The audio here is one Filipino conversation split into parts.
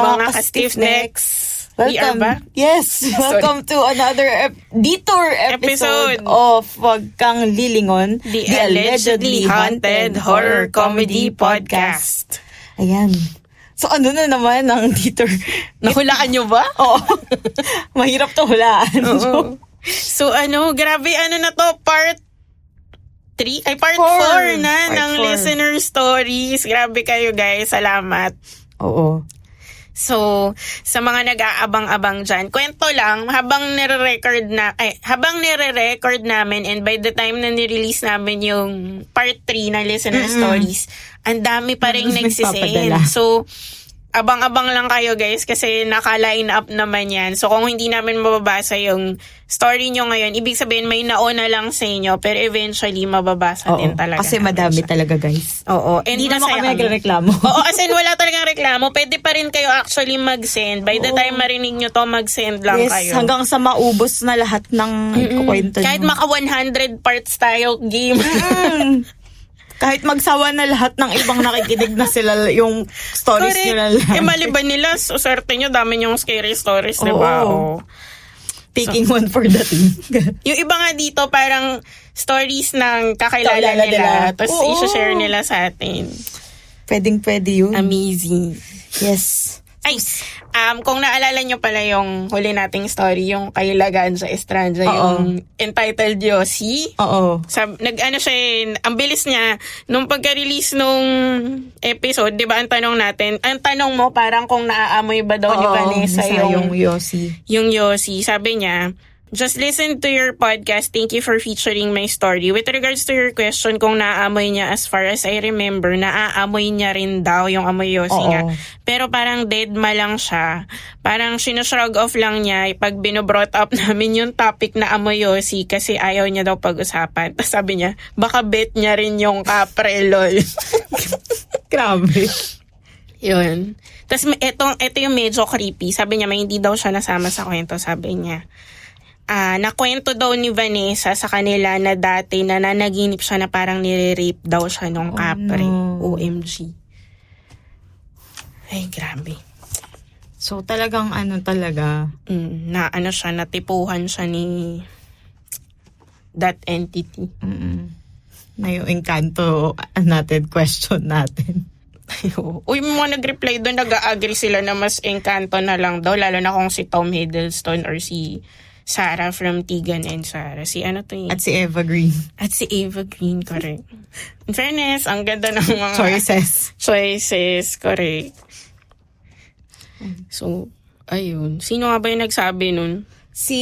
mga ka-stiff necks. We are Welcome. back. Yes, welcome to another ep- detour episode, Episode. of Wag Kang Lilingon, The, Allegedly Haunted Horror Comedy Podcast. Ayan. So ano na naman ang detour? Nahulaan nyo ba? Oo. Mahirap to hulaan. Oo. So ano, grabe ano na to, part 3, ay part 4 Four. na Part ng four. listener stories. Grabe kayo guys, salamat. Oo. So, sa mga nag-aabang-abang dyan, kwento lang, habang nire-record na, ay, habang nire-record namin and by the time na nirelease namin yung part 3 ng listener stories, ang dami pa rin nagsisend. So, abang-abang lang kayo guys kasi naka-line up naman yan. So, kung hindi namin mababasa yung story nyo ngayon, ibig sabihin may nauna lang sa inyo pero eventually mababasa Oo. din talaga. Kasi madami siya. talaga, guys. Oo. And Hindi naman kami nagreklamo. Oo, as in wala talagang reklamo. Pwede pa rin kayo actually mag-send. By the Oo. time marinig nyo to, mag-send lang yes, kayo. hanggang sa maubos na lahat ng kwento Kahit nyo. maka 100 parts tayo game. Mm. Kahit magsawa na lahat ng ibang nakikinig na sila yung stories Correct. nila lang. Eh, maliban nila, so, swerte nyo, dami yung scary stories, di ba? Oo. Taking one for the team. Yung iba nga dito, parang stories ng kakilala nila. nila. Tapos Oo. i-share nila sa atin. Pwedeng pwede yun. Amazing. yes. Ay, um, kung naalala nyo pala yung huli nating story, yung kay Lagan sa Estranja, Oo. yung entitled Yossi. Oo. Sab, nag ano siya, eh, ang bilis niya, nung pagka-release nung episode, di ba ang tanong natin, ang tanong mo parang kung naaamoy ba daw ni Oo, Vanessa yung, yung Yossi. yung Yossi, sabi niya, Just listen to your podcast. Thank you for featuring my story. With regards to your question kung naaamoy niya, as far as I remember, naaamoy niya rin daw yung amoy Yossi Oo. nga. Pero parang dead ma lang siya. Parang sinushrug off lang niya eh, pag binobrought up namin yung topic na amoy Yossi kasi ayaw niya daw pag-usapan. Tapos sabi niya, baka bet niya rin yung kapre, lol. Grabe. Yun. Tapos ito, ito yung medyo creepy. Sabi niya, may hindi daw siya nasama sa kwento. Sabi niya, ah nakwento daw ni Vanessa sa kanila na dati na nanaginip siya na parang nire-rape daw siya nung kapre. no. OMG. Ay, grabe. So talagang ano talaga. Mm, na ano siya, natipuhan siya ni that entity. Mm, na yung encanto natin, question natin. Uy, mga nag-reply doon, nag-agree sila na mas engkanto na lang daw, lalo na kung si Tom Hiddleston or si Sarah from Tigan and Sarah. Si ano to yun? At si Eva Green. At si Ava Green, correct. In fairness, ang ganda ng mga Choices. choices, correct. So, ayun. Sino nga ba yung nagsabi nun? Si...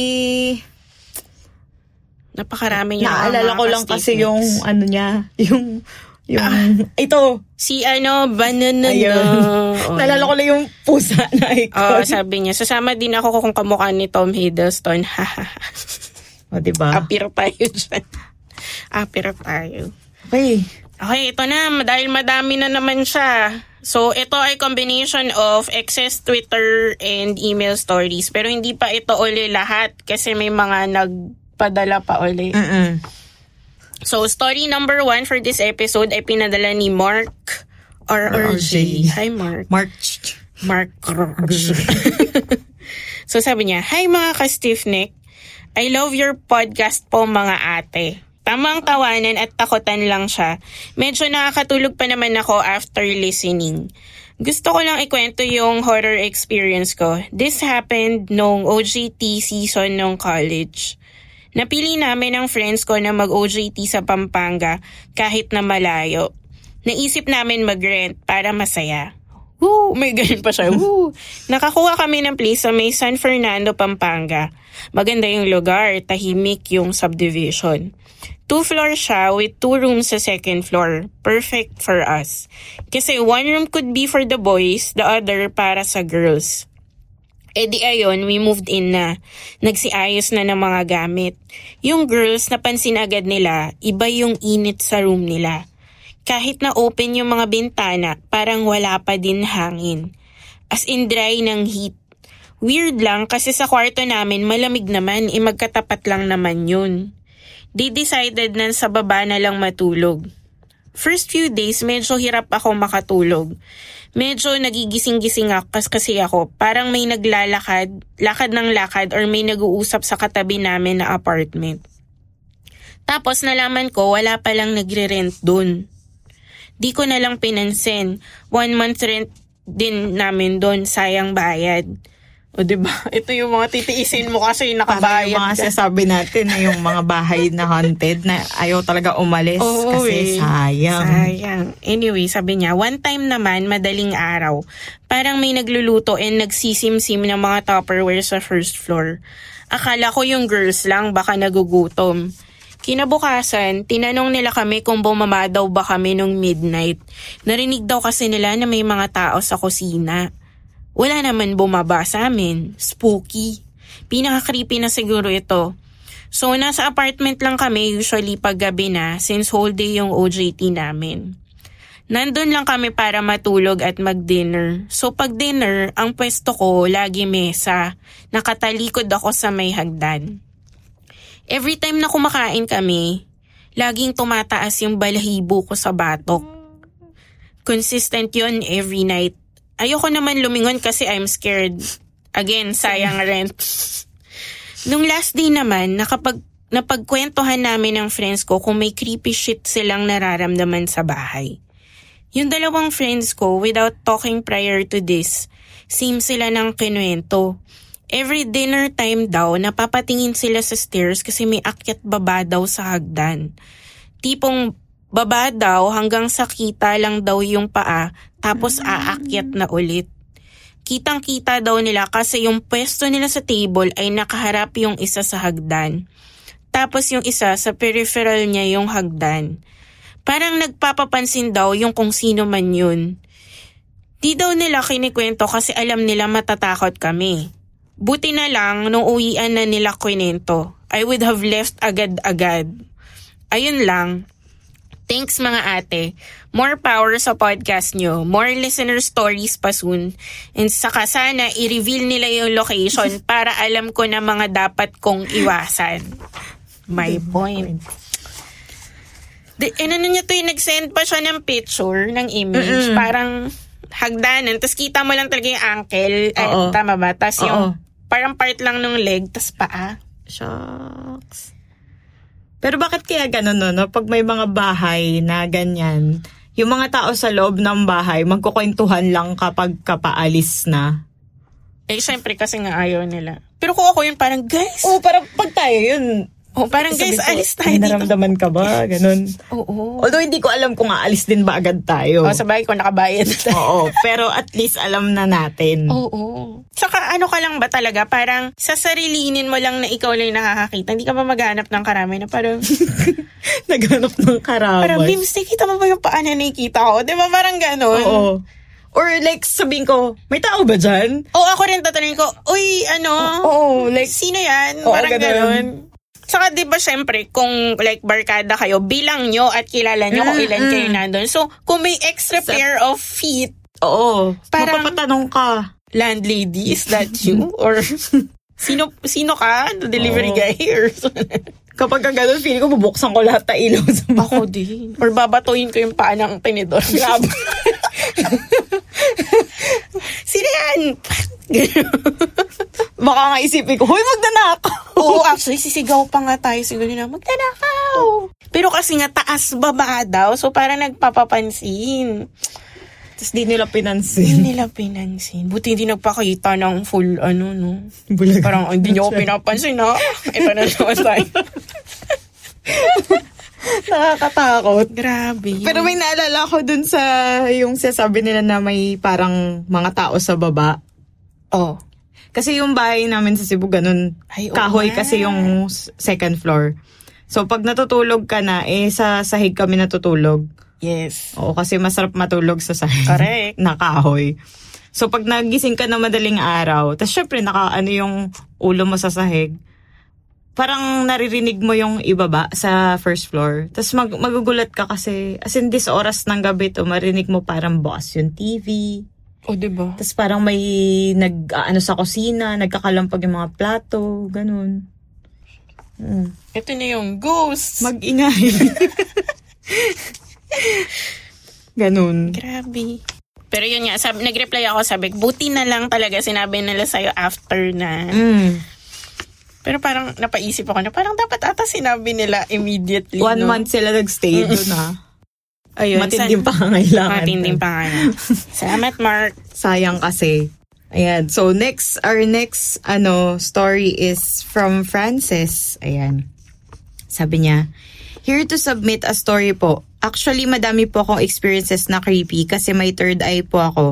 Napakarami niya. Naalala ko lang kasi yung ano niya, yung... Yung... Ito. Si ano, banana Ayun. na. Naalala ko lang yung pusa na Oo, icon. sabi niya, sasama din ako kung kamukha ni Tom Hiddleston. o, diba? Apir tayo dyan. Apir tayo. Okay. Okay, ito na. Dahil madami na naman siya. So, ito ay combination of excess Twitter and email stories. Pero hindi pa ito uli lahat kasi may mga nagpadala pa uli. Mm-mm. So, story number one for this episode ay pinadala ni Mark or RJ. Hi, Mark. March. Mark So sabi niya, Hi mga ka-stiffneck. I love your podcast po mga ate. Tamang tawanan at takutan lang siya. Medyo nakakatulog pa naman ako after listening. Gusto ko lang ikwento yung horror experience ko. This happened nung OJT season nung college. Napili namin ng friends ko na mag-OJT sa Pampanga kahit na malayo. Naisip namin mag-rent para masaya. Woo! May ganun pa siya. Woo! Nakakuha kami ng place sa may San Fernando, Pampanga. Maganda yung lugar, tahimik yung subdivision. Two floors siya with two rooms sa second floor. Perfect for us. Kasi one room could be for the boys, the other para sa girls. E di ayon, we moved in na. Nagsiayos na ng mga gamit. Yung girls, napansin agad nila, iba yung init sa room nila. Kahit na open yung mga bintana, parang wala pa din hangin. As in dry ng heat. Weird lang kasi sa kwarto namin malamig naman, eh magkatapat lang naman yun. They decided na sa baba na lang matulog. First few days, medyo hirap ako makatulog. Medyo nagigising-gising ako kasi ako. Parang may naglalakad, lakad ng lakad or may nag-uusap sa katabi namin na apartment. Tapos nalaman ko wala palang nagre-rent dun. Di ko na lang pinansin. One month rent din namin dun, sayang bayad. O diba? Ito yung mga titiisin mo kasi nakabayad yung mga sasabi natin na yung mga bahay na haunted na ayaw talaga umalis Oo kasi eh. sayang. Sayang. Anyway, sabi niya, one time naman, madaling araw, parang may nagluluto and nagsisimsim ng mga Tupperware sa first floor. Akala ko yung girls lang, baka nagugutom. Kinabukasan, tinanong nila kami kung bumaba daw ba kami nung midnight. Narinig daw kasi nila na may mga tao sa kusina. Wala naman bumaba sa amin. Spooky. Pinaka-creepy na siguro ito. So, nasa apartment lang kami usually pag gabi na since whole day yung OJT namin. Nandun lang kami para matulog at mag-dinner. So pag dinner, ang pwesto ko lagi mesa. Nakatalikod ako sa may hagdan. Every time na kumakain kami, laging tumataas yung balahibo ko sa batok. Consistent yon every night. Ayoko naman lumingon kasi I'm scared. Again, sayang rent. Nung last day naman, nakapag, napagkwentuhan namin ng friends ko kung may creepy shit silang nararamdaman sa bahay. Yung dalawang friends ko, without talking prior to this, same sila ng kinuwento. Every dinner time daw, napapatingin sila sa stairs kasi may akyat baba daw sa hagdan. Tipong baba daw hanggang sa kita lang daw yung paa, tapos aakyat na ulit. Kitang-kita daw nila kasi yung pwesto nila sa table ay nakaharap yung isa sa hagdan. Tapos yung isa sa peripheral niya yung hagdan. Parang nagpapapansin daw yung kung sino man yun. Di daw nila kinikwento kasi alam nila matatakot kami. Buti na lang nung uwian na nila kwento. I would have left agad-agad. Ayun lang. Thanks mga ate. More power sa podcast nyo. More listener stories pa soon. And saka sana i-reveal nila yung location para alam ko na mga dapat kong iwasan. My point. De, ano niya to yung nag-send pa siya ng picture, ng image. Parang hagdanan. Tapos kita mo lang talaga yung ankle. Ay, tama ba? Tapos yung parang part lang ng leg, tapos paa. Shucks. Pero bakit kaya ganun no, no? Pag may mga bahay na ganyan, yung mga tao sa loob ng bahay, magkukwentuhan lang kapag kapaalis na. Eh, syempre kasi nga ayaw nila. Pero kung ako yun, parang, guys, Oo, parang pag tayo yun. Oh, parang guys, alis tayo "May dito. naramdaman ka ba? Ganun. Oo. Although hindi ko alam kung aalis din ba agad tayo. Oh, sabay ko nakabayad na tayo. Oo, pero at least alam na natin. Oo. Saka ano ka lang ba talaga, parang sa sarilinin mo lang na ikaw lang yung nakakakita. Hindi ka ba maghanap ng karami na parang, Naghanap ng karamas. parang, Bims, nakita mo ba yung paa na nakikita ko? Di ba parang ganon? Oo. Or like, sabihin ko, may tao ba dyan? O ako rin tatanungin ko, uy, ano? Oo, like, Sino yan? Oo, Parang ganun. ganon. Saka di ba syempre, kung like barkada kayo, bilang nyo at kilala nyo kung Mm, ilan mm. kayo nandun. So, kung may extra Sa- pair of feet, oo. Parang- Mapapatanong ka. landlady, is that you? Or sino sino ka? The delivery Oo. guy? Or Kapag ka ganun, feeling ko bubuksan ko lahat ng ilaw sa mga. ako din. Or babatuin ko yung paa ng tinidor. Grabe. sino yan? Baka nga isipin ko, huy, magdanak! Oo, actually, sisigaw pa nga tayo siguro na, magnanakaw. Pero kasi nga, taas baba daw. So, parang nagpapapansin. Tapos di nila Hindi pinansin. nila pinansin. Buti hindi nagpakita ng full, ano, no. Bulaga. Parang, "Oh, hindi niyo ako pinapansin, ha? Ito na naman tayo. Nakakatakot. Grabe. Pero may naalala ko dun sa yung sasabi nila na may parang mga tao sa baba. oh. Kasi yung bahay namin sa Cebu, ganun. Ay, oo kahoy nga. kasi yung second floor. So pag natutulog ka na, eh sa sahig kami natutulog. Yes. Oo, kasi masarap matulog sa sahig. Correct. na kahoy. So pag nagising ka na madaling araw, tapos syempre naka ano yung ulo mo sa sahig, parang naririnig mo yung ibaba sa first floor. Tapos mag, magugulat ka kasi, as in this oras ng gabi to, marinig mo parang boss yung TV. O, oh, diba? Tapos parang may nag, ano sa kusina, nagkakalampag yung mga plato, ganun. Mm. Ito na yung ghost. Mag-ingay. ganun. Grabe. Pero yun nga, sabi, nag-reply ako, sabi, buti na lang talaga sinabi nila sa'yo after na. Mm. Pero parang napaisip ako na parang dapat ata sinabi nila immediately. One no? month sila nagstay doon ha. Ayun, Matinding san- pangangailangan. Matinding pangalan. Salamat, Mark. Sayang kasi. Ayan. So next, our next ano story is from Frances. Ayan. Sabi niya, Here to submit a story po. Actually, madami po akong experiences na creepy kasi may third eye po ako.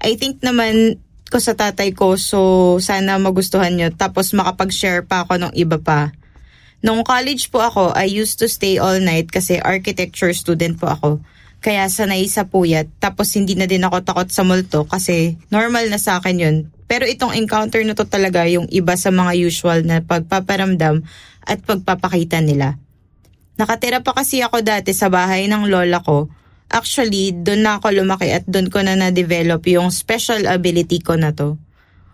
I think naman ko sa tatay ko so sana magustuhan nyo tapos makapag-share pa ako ng iba pa. Nung college po ako, I used to stay all night kasi architecture student po ako. Kaya sanay sa puyat. Tapos hindi na din ako takot sa multo kasi normal na sa akin yun. Pero itong encounter na to talaga yung iba sa mga usual na pagpaparamdam at pagpapakita nila. Nakatira pa kasi ako dati sa bahay ng lola ko. Actually, doon na ako lumaki at doon ko na na-develop yung special ability ko na to.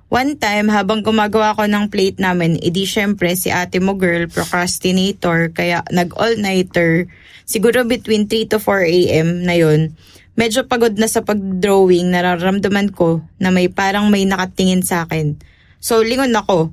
One time, habang gumagawa ko ng plate namin, edi syempre si ate mo girl, procrastinator, kaya nag-all-nighter, siguro between 3 to 4 a.m. na yon. Medyo pagod na sa pag-drawing, nararamdaman ko na may parang may nakatingin sa akin. So, lingon ako.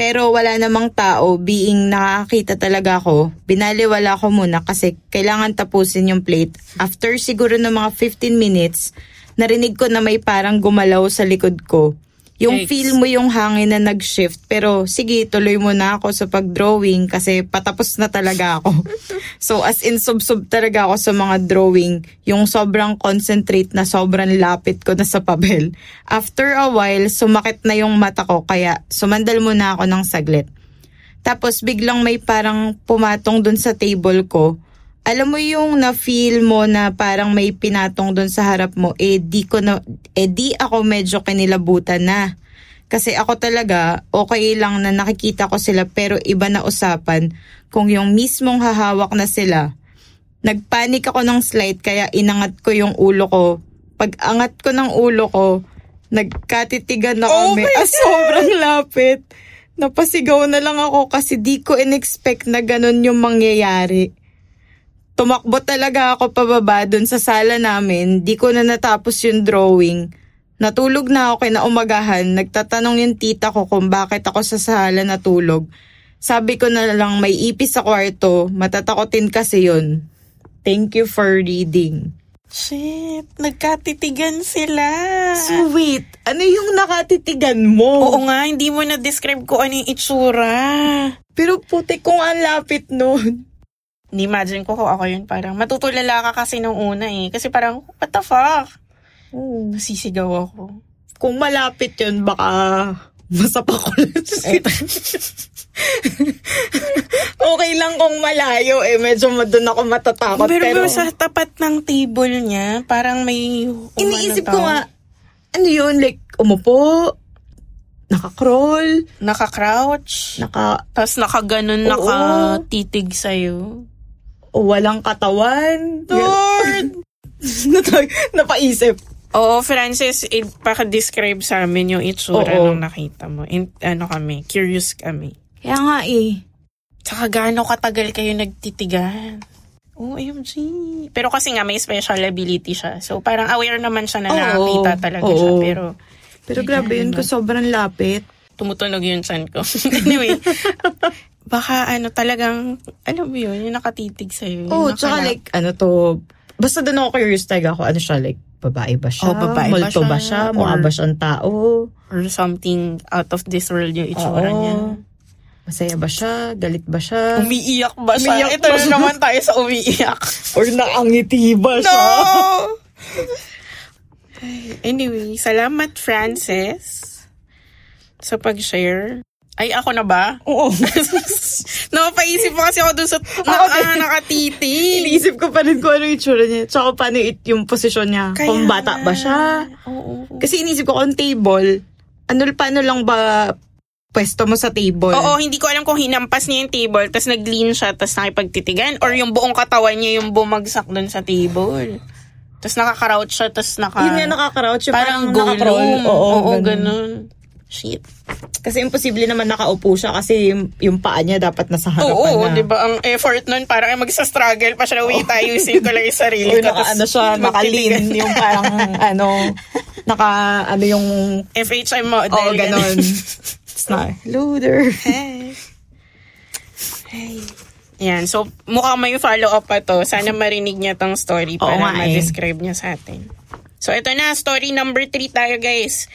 Pero wala namang tao, being nakakita talaga ako, binaliwala ko muna kasi kailangan tapusin yung plate. After siguro ng mga 15 minutes, narinig ko na may parang gumalaw sa likod ko. Yung Yikes. feel mo yung hangin na nag-shift. Pero sige, tuloy mo na ako sa pag-drawing kasi patapos na talaga ako. so as in sub-sub talaga ako sa mga drawing. Yung sobrang concentrate na sobrang lapit ko na sa papel. After a while, sumakit na yung mata ko kaya sumandal muna ako ng saglit. Tapos biglang may parang pumatong dun sa table ko. Alam mo yung na-feel mo na parang may pinatong dun sa harap mo, eh di, ko na, eh di ako medyo kinilabutan na. Kasi ako talaga, okay lang na nakikita ko sila pero iba na usapan kung yung mismong hahawak na sila. Nagpanik ako ng slight kaya inangat ko yung ulo ko. Pag angat ko ng ulo ko, nagkatitigan na Oh kami. Ah, sobrang lapit. Napasigaw na lang ako kasi di ko in-expect na ganun yung mangyayari. Tumakbo talaga ako pababa dun sa sala namin. Di ko na natapos yung drawing. Natulog na ako kinaumagahan. Nagtatanong yung tita ko kung bakit ako sa sala natulog. Sabi ko na lang may ipis sa kwarto. Matatakotin kasi yun. Thank you for reading. Shit, nagkatitigan sila. So wait, ano yung nakatitigan mo? Oo nga, hindi mo na-describe ko ano yung itsura. Pero puti kung ang lapit nun. Ni-imagine ko kung ako yun, parang matutulala ka kasi nung una eh. Kasi parang, what the fuck? Nasisigaw ako. Kung malapit yun, baka masapa ko lang. okay lang kung malayo eh. Medyo doon ako matatakot. pero, Pero, pero sa tapat ng table niya, parang may... iniisip ko nga, ano yun? Like, umupo, naka-crawl, Naka-crouch. naka, Tapos nakaganon, Oo. nakatitig sa'yo. Walang katawan. Lord! Napaisip. Oo, Francis, ipaka-describe sa amin yung itsura Oo. nung nakita mo. In, ano kami, curious kami. Kaya nga eh. Tsaka gaano katagal kayo nagtitigan? OMG. Pero kasi nga may special ability siya. So parang aware naman siya na Oo. nakakita talaga Oo. siya. Pero Pero grabe yun ko sobrang lapit. tumutunog yung chan ko. anyway, baka ano talagang, alam mo yun, yung nakatitig sa'yo. Oo, oh, tsaka like, ano to, basta doon ako curious talaga ako, ano siya, like, babae ba siya? Oh, babae ba Multo ba siya? siya? Mukha ba siyang tao? or something out of this world yung itsura Oo. niya. Masaya ba siya? Galit ba siya? Umiiyak ba siya? Umiiyak Ito ba na siya? naman tayo sa umiiyak. Or nakangiti ba no! siya? Anyway, salamat Frances sa pag-share. Ay, ako na ba? Oo. Napapaisip pa kasi ako dun sa na, Ako din. ah, nakatiti. Iniisip ko pa rin kung ano yung itsura niya. Tsaka paano it, yung posisyon niya. Kaya kung bata ba siya? Oo. Kasi inisip ko kung table, ano, paano lang ba pwesto mo sa table? Oo, hindi ko alam kung hinampas niya yung table, tapos nag-lean siya, tapos nakipagtitigan, or yung buong katawan niya yung bumagsak dun sa table. Tapos nakaka-crouch siya, tapos naka... Yun nga nakaka-crouch. Yung parang parang, naka-crawl. gulong. Oo, Oo, ganun. ganun. Shit. Kasi imposible naman nakaupo siya kasi yung, yung paa niya dapat nasa harapan Oo, na. di ba? Ang effort nun, parang magsa-struggle pa siya. Wait, ayusin ko lang yung sarili O, ko. naka, ano siya, nakalin yung parang, ano, naka, ano yung, FHM model. oo, ganon. It's not, loader. Hey. Hey. Yan, so mukhang may follow-up pa to. Sana marinig niya tong story Oo para eh. ma-describe niya sa atin. So ito na, story number 3 tayo guys.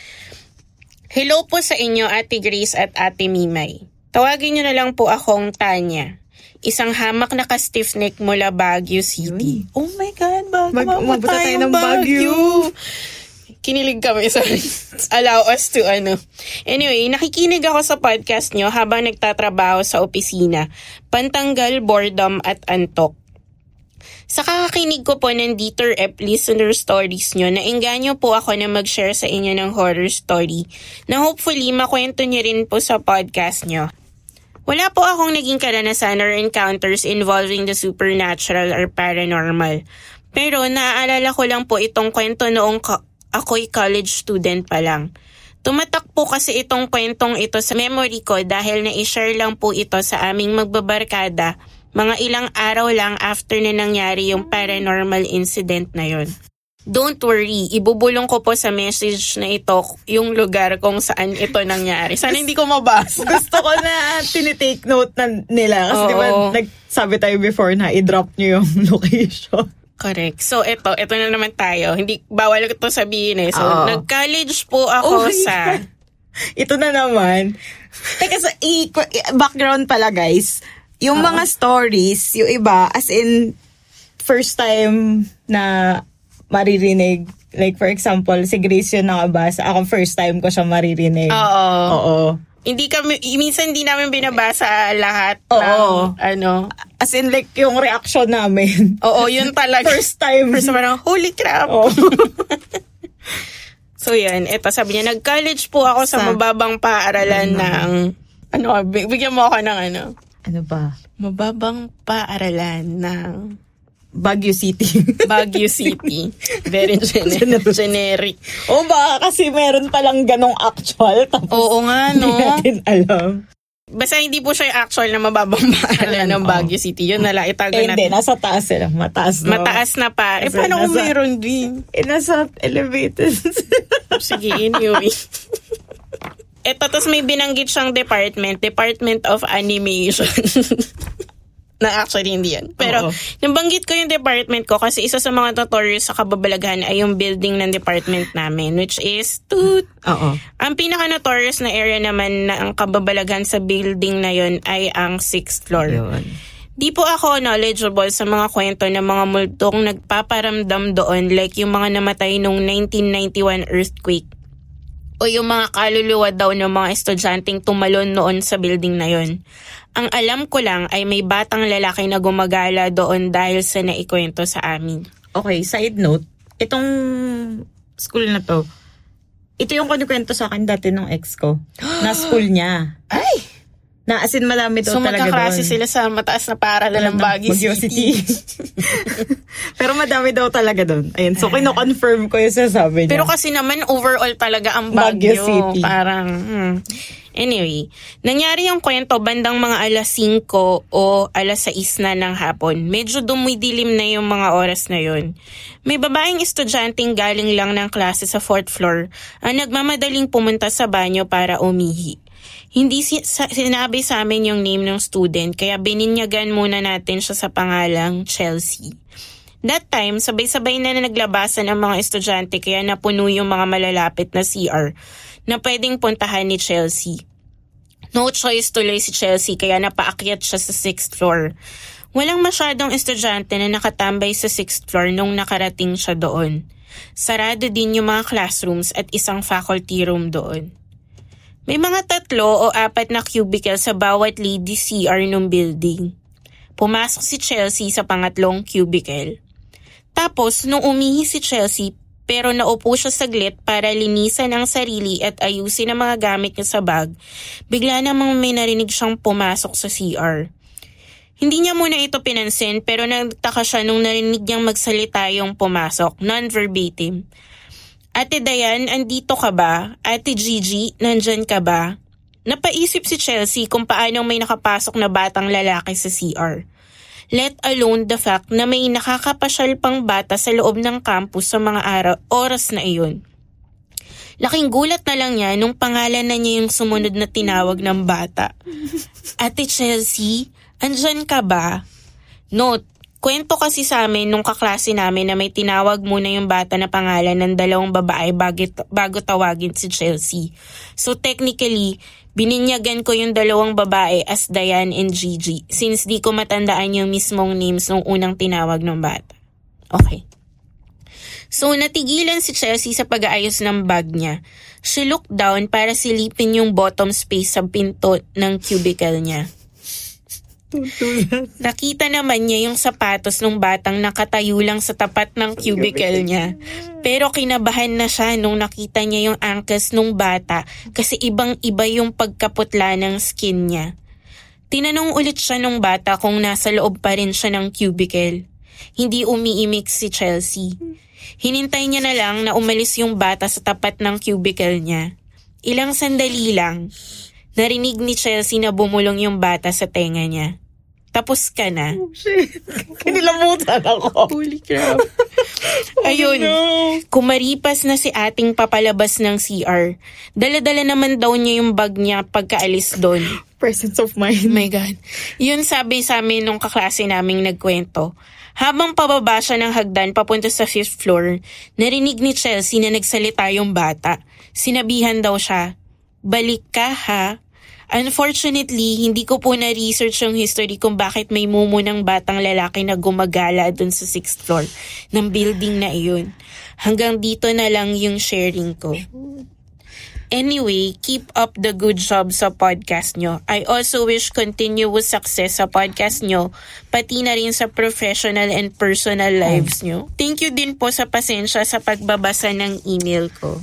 Hello po sa inyo, Ate Grace at Ate Mimay. Tawagin niyo na lang po akong Tanya. Isang hamak na ka-stiff neck mula Baguio City. Oh my God, bago Mag- mapunta tayo ng Baguio. Kinilig kami, sorry. Allow us to ano. Anyway, nakikinig ako sa podcast nyo habang nagtatrabaho sa opisina. Pantanggal, boredom at antok. Sa kakakinig ko po ng Dieter Ep listener stories nyo, nainganyo po ako na mag-share sa inyo ng horror story na hopefully makwento nyo rin po sa podcast nyo. Wala po akong naging karanasan or encounters involving the supernatural or paranormal. Pero naaalala ko lang po itong kwento noong ka- ako'y college student pa lang. Tumatak po kasi itong kwentong ito sa memory ko dahil na-share lang po ito sa aming magbabarkada mga ilang araw lang after na nangyari yung paranormal incident na yon. Don't worry, ibubulong ko po sa message na ito yung lugar kung saan ito nangyari. Sana hindi ko mabasa. Gusto ko na tinitake note na nila. Kasi di ba, Oo. nagsabi tayo before na i-drop nyo yung location. Correct. So, ito, ito na naman tayo. Hindi, bawal ko to sabihin eh. So, Oo. nag-college po ako Oh my sa... God. Ito na naman. Teka, sa i- background pala guys. Yung mga stories, yung iba, as in, first time na maririnig. Like, for example, si Grace yun nakabasa. Ako, first time ko siya maririnig. Oo. Oo. Hindi kami, minsan hindi namin binabasa lahat Oo. ng, ano. As in, like, yung reaction namin. Oo, yun talaga. First time. First parang, holy crap. Oo. So yan, ito sabi niya, nag-college po ako sa, Sa- mababang paaralan ng, ano, bi- bigyan mo ako ng ano, ano ba? mababang paaralan ng Baguio City. Baguio City. Very gener- generic. o baka kasi meron palang ganong actual. Tapos Oo nga, hindi no? natin alam. Basta hindi po siya yung actual na mababang paaralan ng Baguio City. Yun nala, itago Eh, hindi, natin. nasa taas sila. Mataas na. Mataas na pa. Eh, Kasi paano kung nasa- meron din? Eh, nasa elevated. Sige, anyway. Ito, tapos may binanggit siyang department, Department of Animation. na actually hindi yan. Pero, Oo. nabanggit ko yung department ko kasi isa sa mga notorious sa kababalaghan ay yung building ng department namin, which is toot. Oo. Ang pinaka-notorious na area naman na ang kababalaghan sa building na yon ay ang 6th floor. Yun. Di po ako knowledgeable sa mga kwento ng mga multong nagpaparamdam doon like yung mga namatay nung 1991 earthquake o yung mga kaluluwa daw ng mga estudyanteng tumalon noon sa building na yon. Ang alam ko lang ay may batang lalaki na gumagala doon dahil sa naikwento sa amin. Okay, side note. Itong school na to, ito yung kunikwento sa akin dati ng ex ko. na school niya. Ay! Na as in marami daw So talaga magkaklase doon. sila sa mataas na paaralan ng Baguio City. Pero madami daw talaga doon. Ayun, so kino-confirm ko yung sasabi niya. Pero kasi naman overall talaga ang Baguio Baguio. City. Parang, hmm. Anyway, nangyari yung kwento bandang mga alas 5 o alas 6 na ng hapon. Medyo dumidilim na yung mga oras na yon. May babaeng estudyanteng galing lang ng klase sa fourth floor ang nagmamadaling pumunta sa banyo para umihi. Hindi si- sa- sinabi sa amin yung name ng student kaya bininyagan muna natin siya sa pangalang Chelsea. That time, sabay-sabay na naglabasan ang mga estudyante kaya napuno yung mga malalapit na CR na pwedeng puntahan ni Chelsea. No choice tuloy si Chelsea kaya napaakyat siya sa 6th floor. Walang masyadong estudyante na nakatambay sa 6th floor nung nakarating siya doon. Sarado din yung mga classrooms at isang faculty room doon. May mga tatlo o apat na cubicle sa bawat lady CR nung building. Pumasok si Chelsea sa pangatlong cubicle. Tapos, nung umihi si Chelsea, pero naupo siya saglit para linisan ang sarili at ayusin ang mga gamit niya sa bag, bigla namang may narinig siyang pumasok sa CR. Hindi niya muna ito pinansin pero nagtaka siya nung narinig niyang magsalita yung pumasok, non-verbatim. Ate Dayan, andito ka ba? Ate Gigi, nandyan ka ba? Napaisip si Chelsea kung paano may nakapasok na batang lalaki sa CR. Let alone the fact na may nakakapasyal pang bata sa loob ng campus sa mga araw, oras na iyon. Laking gulat na lang niya nung pangalan na niya yung sumunod na tinawag ng bata. Ate Chelsea, andyan ka ba? Note, kwento kasi sa amin nung kaklase namin na may tinawag muna yung bata na pangalan ng dalawang babae bago, bago tawagin si Chelsea. So technically, bininyagan ko yung dalawang babae as Diane and Gigi since di ko matandaan yung mismong names nung unang tinawag ng bata. Okay. So natigilan si Chelsea sa pag-aayos ng bag niya. She looked down para silipin yung bottom space sa pinto ng cubicle niya. Nakita naman niya yung sapatos ng batang nakatayo lang sa tapat ng cubicle niya. Pero kinabahan na siya nung nakita niya yung ankles ng bata kasi ibang-iba yung pagkaputla ng skin niya. Tinanong ulit siya nung bata kung nasa loob pa rin siya ng cubicle. Hindi umiimik si Chelsea. Hinintay niya na lang na umalis yung bata sa tapat ng cubicle niya. Ilang sandali lang, narinig ni Chelsea na bumulong yung bata sa tenga niya. Tapos ka na. Shit. Kinilamutan ako. Holy crap. Ayun, no. kumaripas na si ating papalabas ng CR. Dala-dala naman daw niya yung bag niya pagkaalis doon. Presence of Oh mind. my God. Yun sabi sa amin nung kaklase naming nagkwento. Habang pababa siya ng hagdan papunta sa fifth floor, narinig ni Chelsea na nagsalita yung bata. Sinabihan daw siya, Balik ka ha? Unfortunately, hindi ko po na-research yung history kung bakit may mumu ng batang lalaki na gumagala dun sa sixth floor ng building na iyon. Hanggang dito na lang yung sharing ko. Anyway, keep up the good job sa podcast nyo. I also wish continuous success sa podcast nyo, pati na rin sa professional and personal lives nyo. Thank you din po sa pasensya sa pagbabasa ng email ko.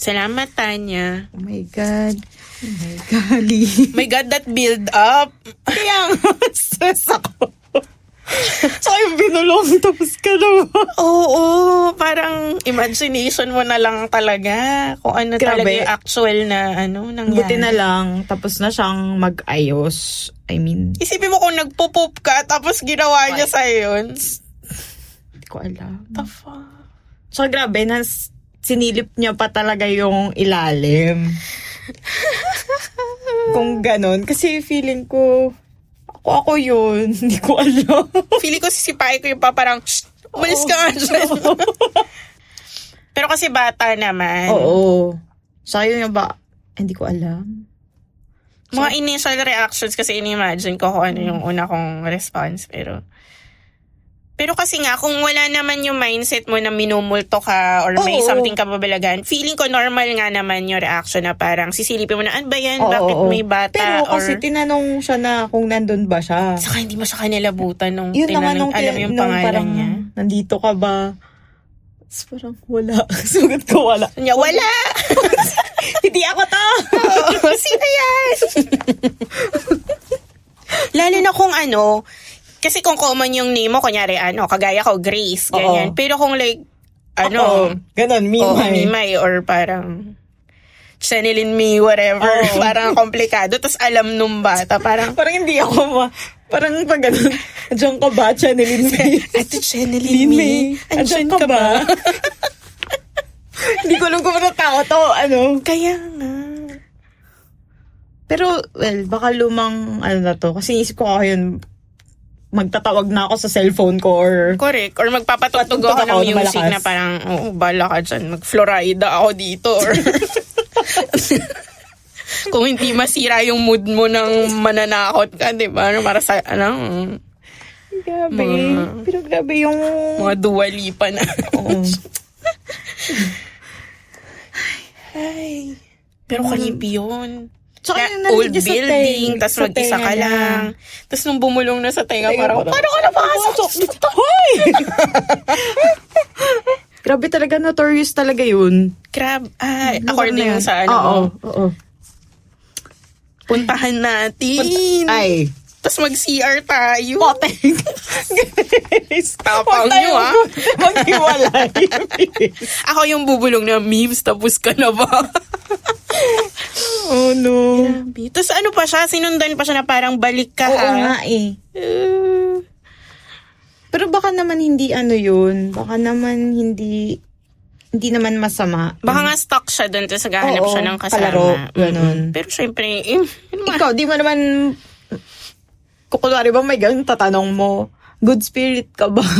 Salamat, Tanya. Oh my God. Oh my golly. My God, that build up. Kaya stress ako. Tsaka yung binulong, tapos ka naman. Oo, parang imagination mo na lang talaga kung ano Grabe. talaga yung actual na ano, nangyari. Buti na lang, tapos na siyang mag-ayos. I mean, Isipin mo kung nagpo-poop ka tapos ginawa niya sa yun. hindi ko alam. The fuck? So, grabe, nas, sinilip niya pa talaga yung ilalim. Kung ganon. Kasi feeling ko, ako ako yun. Hindi ko alam. Feeling ko sisipain ko yung pa parang, umalis ka nga. Pero kasi bata naman. Oo. Sayo niya ba? Hindi ko alam. Mga initial reactions kasi in-imagine ko kung ano yung una kong response. Pero, pero kasi nga, kung wala naman yung mindset mo na minumulto ka or may Oo. something ka babalagan, feeling ko normal nga naman yung reaction na parang sisilipin mo na, ano ba yan? Oo, Bakit oo. may bata? Pero kasi or, tinanong siya na kung nandun ba siya. saka hindi mo siya kanilabutan nung Yun naman tinanong, nung, alam tin- yung nung pangalan parang, niya. nandito ka ba? Tapos parang wala. Sugat ko wala. Niya, wala! Hindi ako to! Sino yan? Lalo na kung ano, kasi kung common yung name mo, kunyari ano, kagaya ko, Grace, ganyan. Oo. Pero kung like, ano, Oo, ganon, o mimay. Mimay, or parang, Channeling me, whatever. Oo. Parang komplikado. Tapos alam nung bata, parang, Parang hindi ako ma... Parang pag ganun, andyan ka ba, Channeline May? Ate Channeling me, andyan ka ba? Hindi ko alam kung tao to, ano. Kaya nga. Pero, well, baka lumang, ano na to, kasi isip ko ako yun, magtatawag na ako sa cellphone ko or Correct. Or magpapatugtog Patugtog ako ng music malakas. na parang, oo, bala ka dyan. Mag-Florida ako dito. Or kung hindi masira yung mood mo ng mananakot ka, di ba? Para sa, ano, Grabe. Mga- Pero grabe yung... mga duwalipa na. Oo. Ay. Pero creepy yun. Tsaka yung old building, tapos sa mag-isa ka lang. Tapos nung bumulong na sa tenga, parang, paano ka napasok? Hoy! Grabe talaga, notorious talaga yun. Crab. Ah, na according yan. sa ano Oo, oo. puntahan natin. Ay, Tapos mag-CR tayo. Potek. Tapang nyo, ah. Maghiwalay. Ako yung bubulong na, Memes, tapos ka na ba? oh no. Tapos ano pa siya, sinundan pa siya na parang balik ka Oo ha. nga eh. Uh, Pero baka naman hindi ano yun. Baka naman hindi hindi naman masama. baka nga stuck siya doon, tapos naghahanap siya ng kasama. kalaro, ganun. Mm-mm. Pero syempre, eh, ano Ikaw, di mo naman kung kunwari ba may ganun tatanong mo, good spirit ka ba?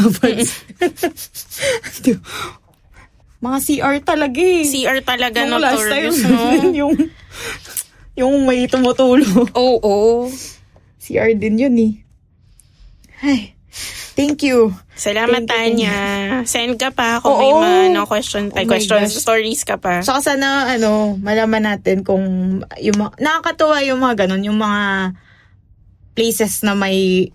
Mga CR talaga eh. CR talaga Yung last time, no? yung, yung may tumutulo. Oo. CR din yun eh. Ay, thank you. Salamat, Thank you, Tanya. Send ka pa kung may Oo. mga no, question, Oh gosh. stories ka pa. Saka sana, ano, malaman natin kung, yung mga, nakakatuwa yung mga ganun, yung mga places na may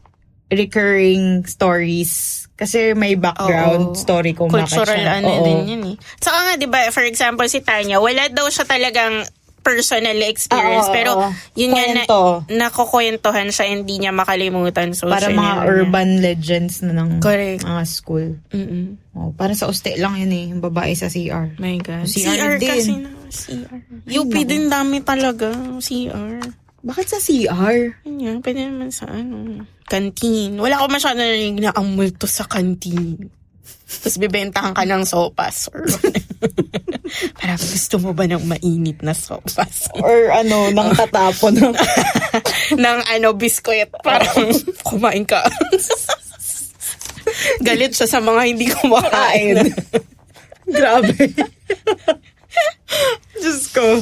recurring stories. Kasi may background Oo. story kung bakit Cultural siya. ano Oo. din yun eh. Saka nga, di ba, for example, si Tanya, wala daw siya talagang personal experience. Oo, pero, oo. yun nga na, Kwento. nakukwentuhan siya, hindi niya makalimutan. So, Para mga niya na. urban legends na ng Correct. mga school. Mm-mm. Oh, para sa uste lang yun eh, yung babae sa CR. My God. CR CR, din. kasi na. CR. UP din dami talaga. CR. Bakit sa CR? Nga, pwede naman sa ano, canteen. Wala ko masyado narinig na ang multo sa canteen. Tapos bibentahan ka ng sopas. Or Parang gusto mo ba ng mainit na sopas? Or ano, nang tatapon ng... ng ano, biskwit. Parang kumain ka. Galit siya sa mga hindi kumakain. Grabe. Diyos ko.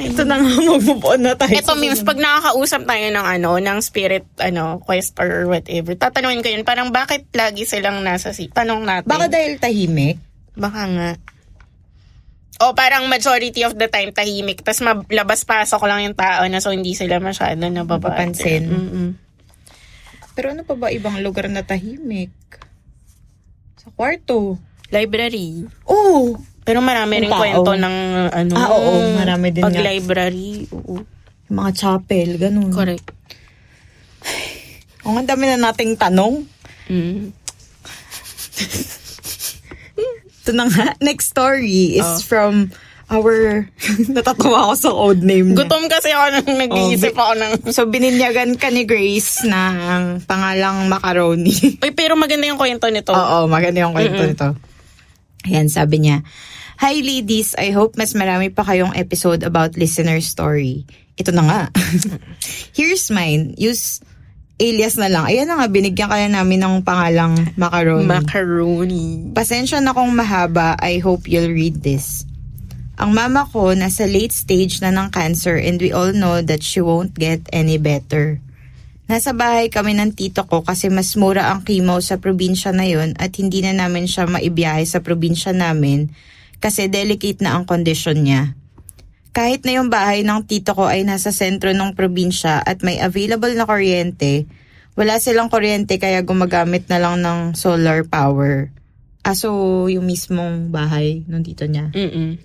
Ito na nga, mag-move on na tayo. Ito memes, pag nakakausap tayo ng ano, ng spirit, ano, quest or whatever, tatanungin ko yun, parang bakit lagi silang nasa si... Tanong natin. Baka dahil tahimik? Baka nga. O parang majority of the time tahimik. Tapos labas-pasok lang yung tao na so hindi sila masyado nababate. Napapansin. Mm-mm. Pero ano pa ba ibang lugar na tahimik? Sa kwarto. Library. Oh! Pero marami rin kwento ng ano. Ah, oo. Marami din pag nga. library. Oo. Yung mga chapel, ganun. Correct. Kung ang dami na nating tanong. Mm. Ito na nga. Next story is Oh. from our... Natatawa ako sa old name niya. Gutom kasi ako nang nag-iisip Oh, ako ng... So, bininyagan ka ni Grace ng pangalang macaroni. Uy, pero maganda yung kwento nito. Oo, maganda yung kwento nito. Ayan, sabi niya, Hi ladies, I hope mas marami pa kayong episode about listener story. Ito na nga. Here's mine. Use alias na lang. Ayan na nga, binigyan kaya namin ng pangalang macaroni. Macaroni. Pasensya na kung mahaba, I hope you'll read this. Ang mama ko nasa late stage na ng cancer and we all know that she won't get any better. Nasa bahay kami ng tito ko kasi mas mura ang chemo sa probinsya na yon at hindi na namin siya maibiyahe sa probinsya namin kasi delicate na ang kondisyon niya. Kahit na yung bahay ng tito ko ay nasa sentro ng probinsya at may available na kuryente, wala silang kuryente kaya gumagamit na lang ng solar power. Aso yung mismong bahay ng tito niya. Mm-mm.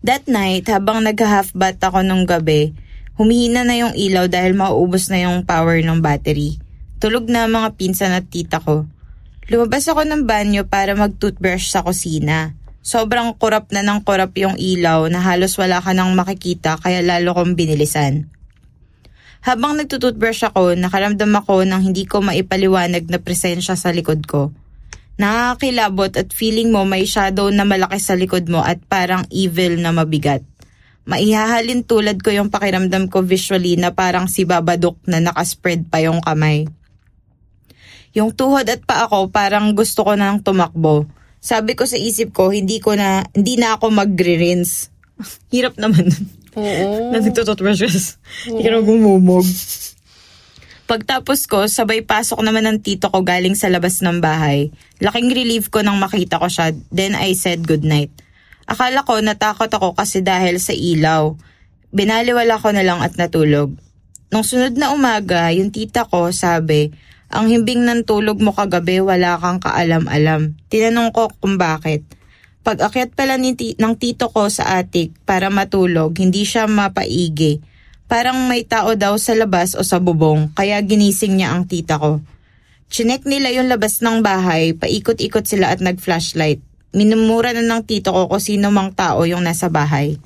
That night, habang nag-half bath ako nung gabi, humihina na yung ilaw dahil mauubos na yung power ng battery. Tulog na mga pinsan at tita ko. Lumabas ako ng banyo para mag-toothbrush sa kusina. Sobrang kurap na ng kurap yung ilaw na halos wala ka nang makikita kaya lalo kong binilisan. Habang nagtututbrush ako, nakaramdam ako ng hindi ko maipaliwanag na presensya sa likod ko. Nakakilabot at feeling mo may shadow na malaki sa likod mo at parang evil na mabigat. Maihahalin tulad ko yung pakiramdam ko visually na parang si Babadook na nakaspread pa yung kamay. Yung tuhod at pa ako parang gusto ko nang tumakbo. Sabi ko sa isip ko, hindi ko na, hindi na ako magre-rinse. Hirap naman. Oo. na nagtututbrush Hindi ka na gumumog. Pagtapos ko, sabay pasok naman ng tito ko galing sa labas ng bahay. Laking relief ko nang makita ko siya, then I said goodnight. Akala ko natakot ako kasi dahil sa ilaw. Binaliwala ko na lang at natulog. Nung sunod na umaga, yung tita ko sabi, ang himbing ng tulog mo kagabi wala kang kaalam-alam. Tinanong ko kung bakit. Pag akyat pala ni ti- ng tito ko sa atik para matulog, hindi siya mapaigi. Parang may tao daw sa labas o sa bubong, kaya ginising niya ang tita ko. Chinek nila yung labas ng bahay, paikot-ikot sila at nag-flashlight. Minumura na ng tito ko kung sino mang tao yung nasa bahay.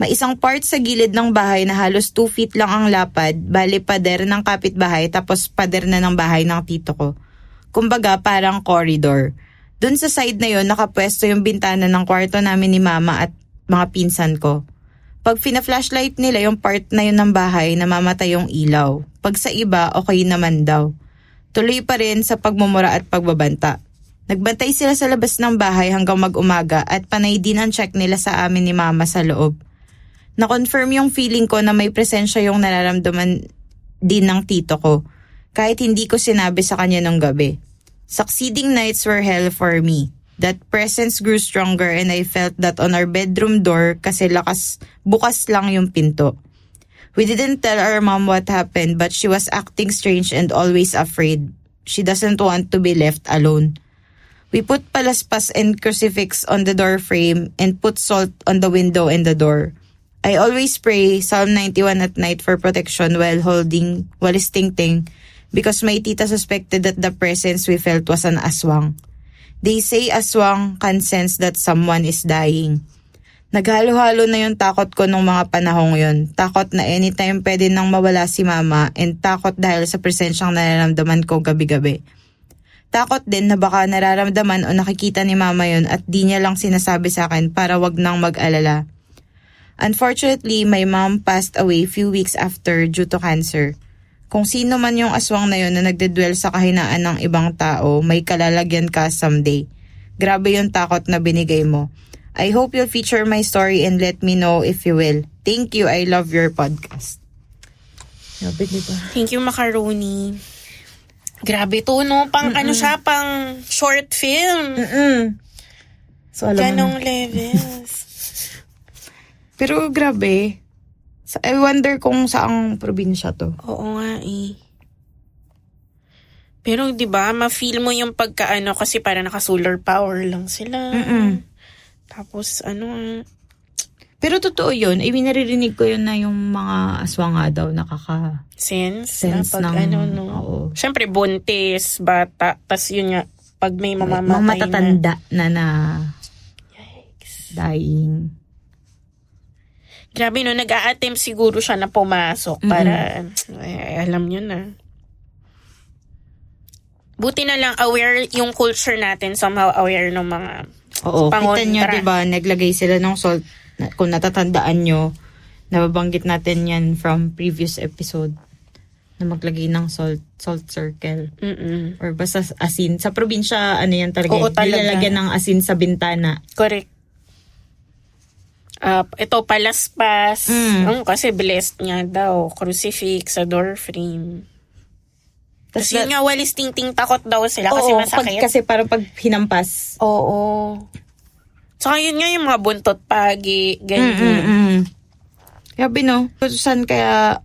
May isang part sa gilid ng bahay na halos 2 feet lang ang lapad, bali pader ng kapitbahay tapos pader na ng bahay ng tito ko. Kumbaga parang corridor. Doon sa side na yon nakapwesto yung bintana ng kwarto namin ni mama at mga pinsan ko. Pag fina-flashlight nila yung part na yun ng bahay, namamatay yung ilaw. Pag sa iba, okay naman daw. Tuloy pa rin sa pagmumura at pagbabanta. Nagbantay sila sa labas ng bahay hanggang mag-umaga at panay din ang check nila sa amin ni mama sa loob. Na-confirm yung feeling ko na may presensya yung nararamdaman din ng tito ko, kahit hindi ko sinabi sa kanya nung gabi. Succeeding nights were hell for me. That presence grew stronger and I felt that on our bedroom door kasi lakas bukas lang yung pinto. We didn't tell our mom what happened but she was acting strange and always afraid. She doesn't want to be left alone. We put palaspas and crucifix on the door frame and put salt on the window and the door. I always pray Psalm 91 at night for protection while holding walis ting because my tita suspected that the presence we felt was an aswang. They say aswang can sense that someone is dying. Naghalo-halo na yung takot ko nung mga panahong yun. Takot na anytime pwede nang mawala si mama and takot dahil sa presensyang nararamdaman ko gabi-gabi. Takot din na baka nararamdaman o nakikita ni mama yun at di niya lang sinasabi sa akin para wag nang mag-alala. Unfortunately, my mom passed away few weeks after due to cancer. Kung sino man yung aswang na yun na nagdedwell sa kahinaan ng ibang tao, may kalalagyan ka someday. Grabe yung takot na binigay mo. I hope you'll feature my story and let me know if you will. Thank you. I love your podcast. Grabe, di ba? Thank you, Macaroni. Grabe to, no? Pang ano siya, pang short film. Mm-mm. So, alam mo. Ganong levels. Pero grabe. Sa- I wonder kung saang probinsya to. Oo nga eh. Pero 'di ba, ma-feel mo yung pagkaano kasi para naka solar power lang sila. Mm-mm. Tapos ano, Pero totoo yun. I mean, naririnig ko yun na yung mga aswang nga daw nakaka... sense, Sense na pag ng- ano no. oo. Syempre buntis, bata, tas yun nga pag may Mga mamamatay na. matatanda na na dying. Grabe no, nag-a-attempt siguro siya na pumasok para eh, alam nyo na. Buti na lang aware yung culture natin, somehow aware ng mga Oo, Pangontra. kita nyo, di ba, naglagay sila ng salt, kung natatandaan nyo, nababanggit natin yan from previous episode, na maglagay ng salt, salt circle. mm Or basta asin. Sa probinsya, ano yan talaga, Oo, yun, talaga. nilalagyan ng asin sa bintana. Correct. Ah, ito, palaspas. Mm. Mm, kasi blessed nga daw. Crucifix sa door frame. Tapos yun nga, walis ting-ting takot daw sila kasi Oo, masakit. Pag, kasi parang pag hinampas. Oo. Saka yun nga yung mga buntot pagi, ganyan. Mm-mm. Sabi no, saan kaya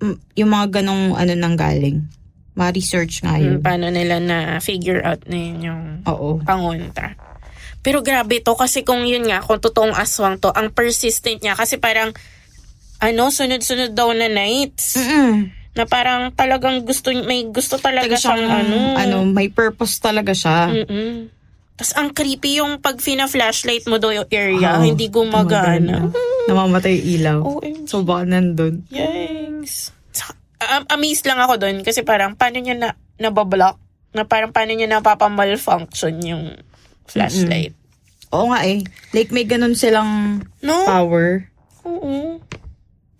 mm, yung mga ganong ano nang galing? Ma-research nga yun. Mm, paano nila na figure out na yun yung Oo. pangontra. Pero grabe to kasi kung yun nga, kung totoong aswang to, ang persistent niya kasi parang ano, sunod-sunod daw na nights. Mm-mm. Na parang talagang gusto, may gusto talaga Talaga siyang siyang, ano. ano, may purpose talaga siya. Mm-mm. Tapos ang creepy yung pag fina-flashlight mo daw yung area, Oo, hindi gumagana. Namamatay yung ilaw. OMG. So baka nandun. Yikes. Saka, am- amazed lang ako doon kasi parang paano niya na nabablock? Na parang paano niya napapamalfunction yung flashlight. Oo nga eh. Like may ganun silang No? power. Oo.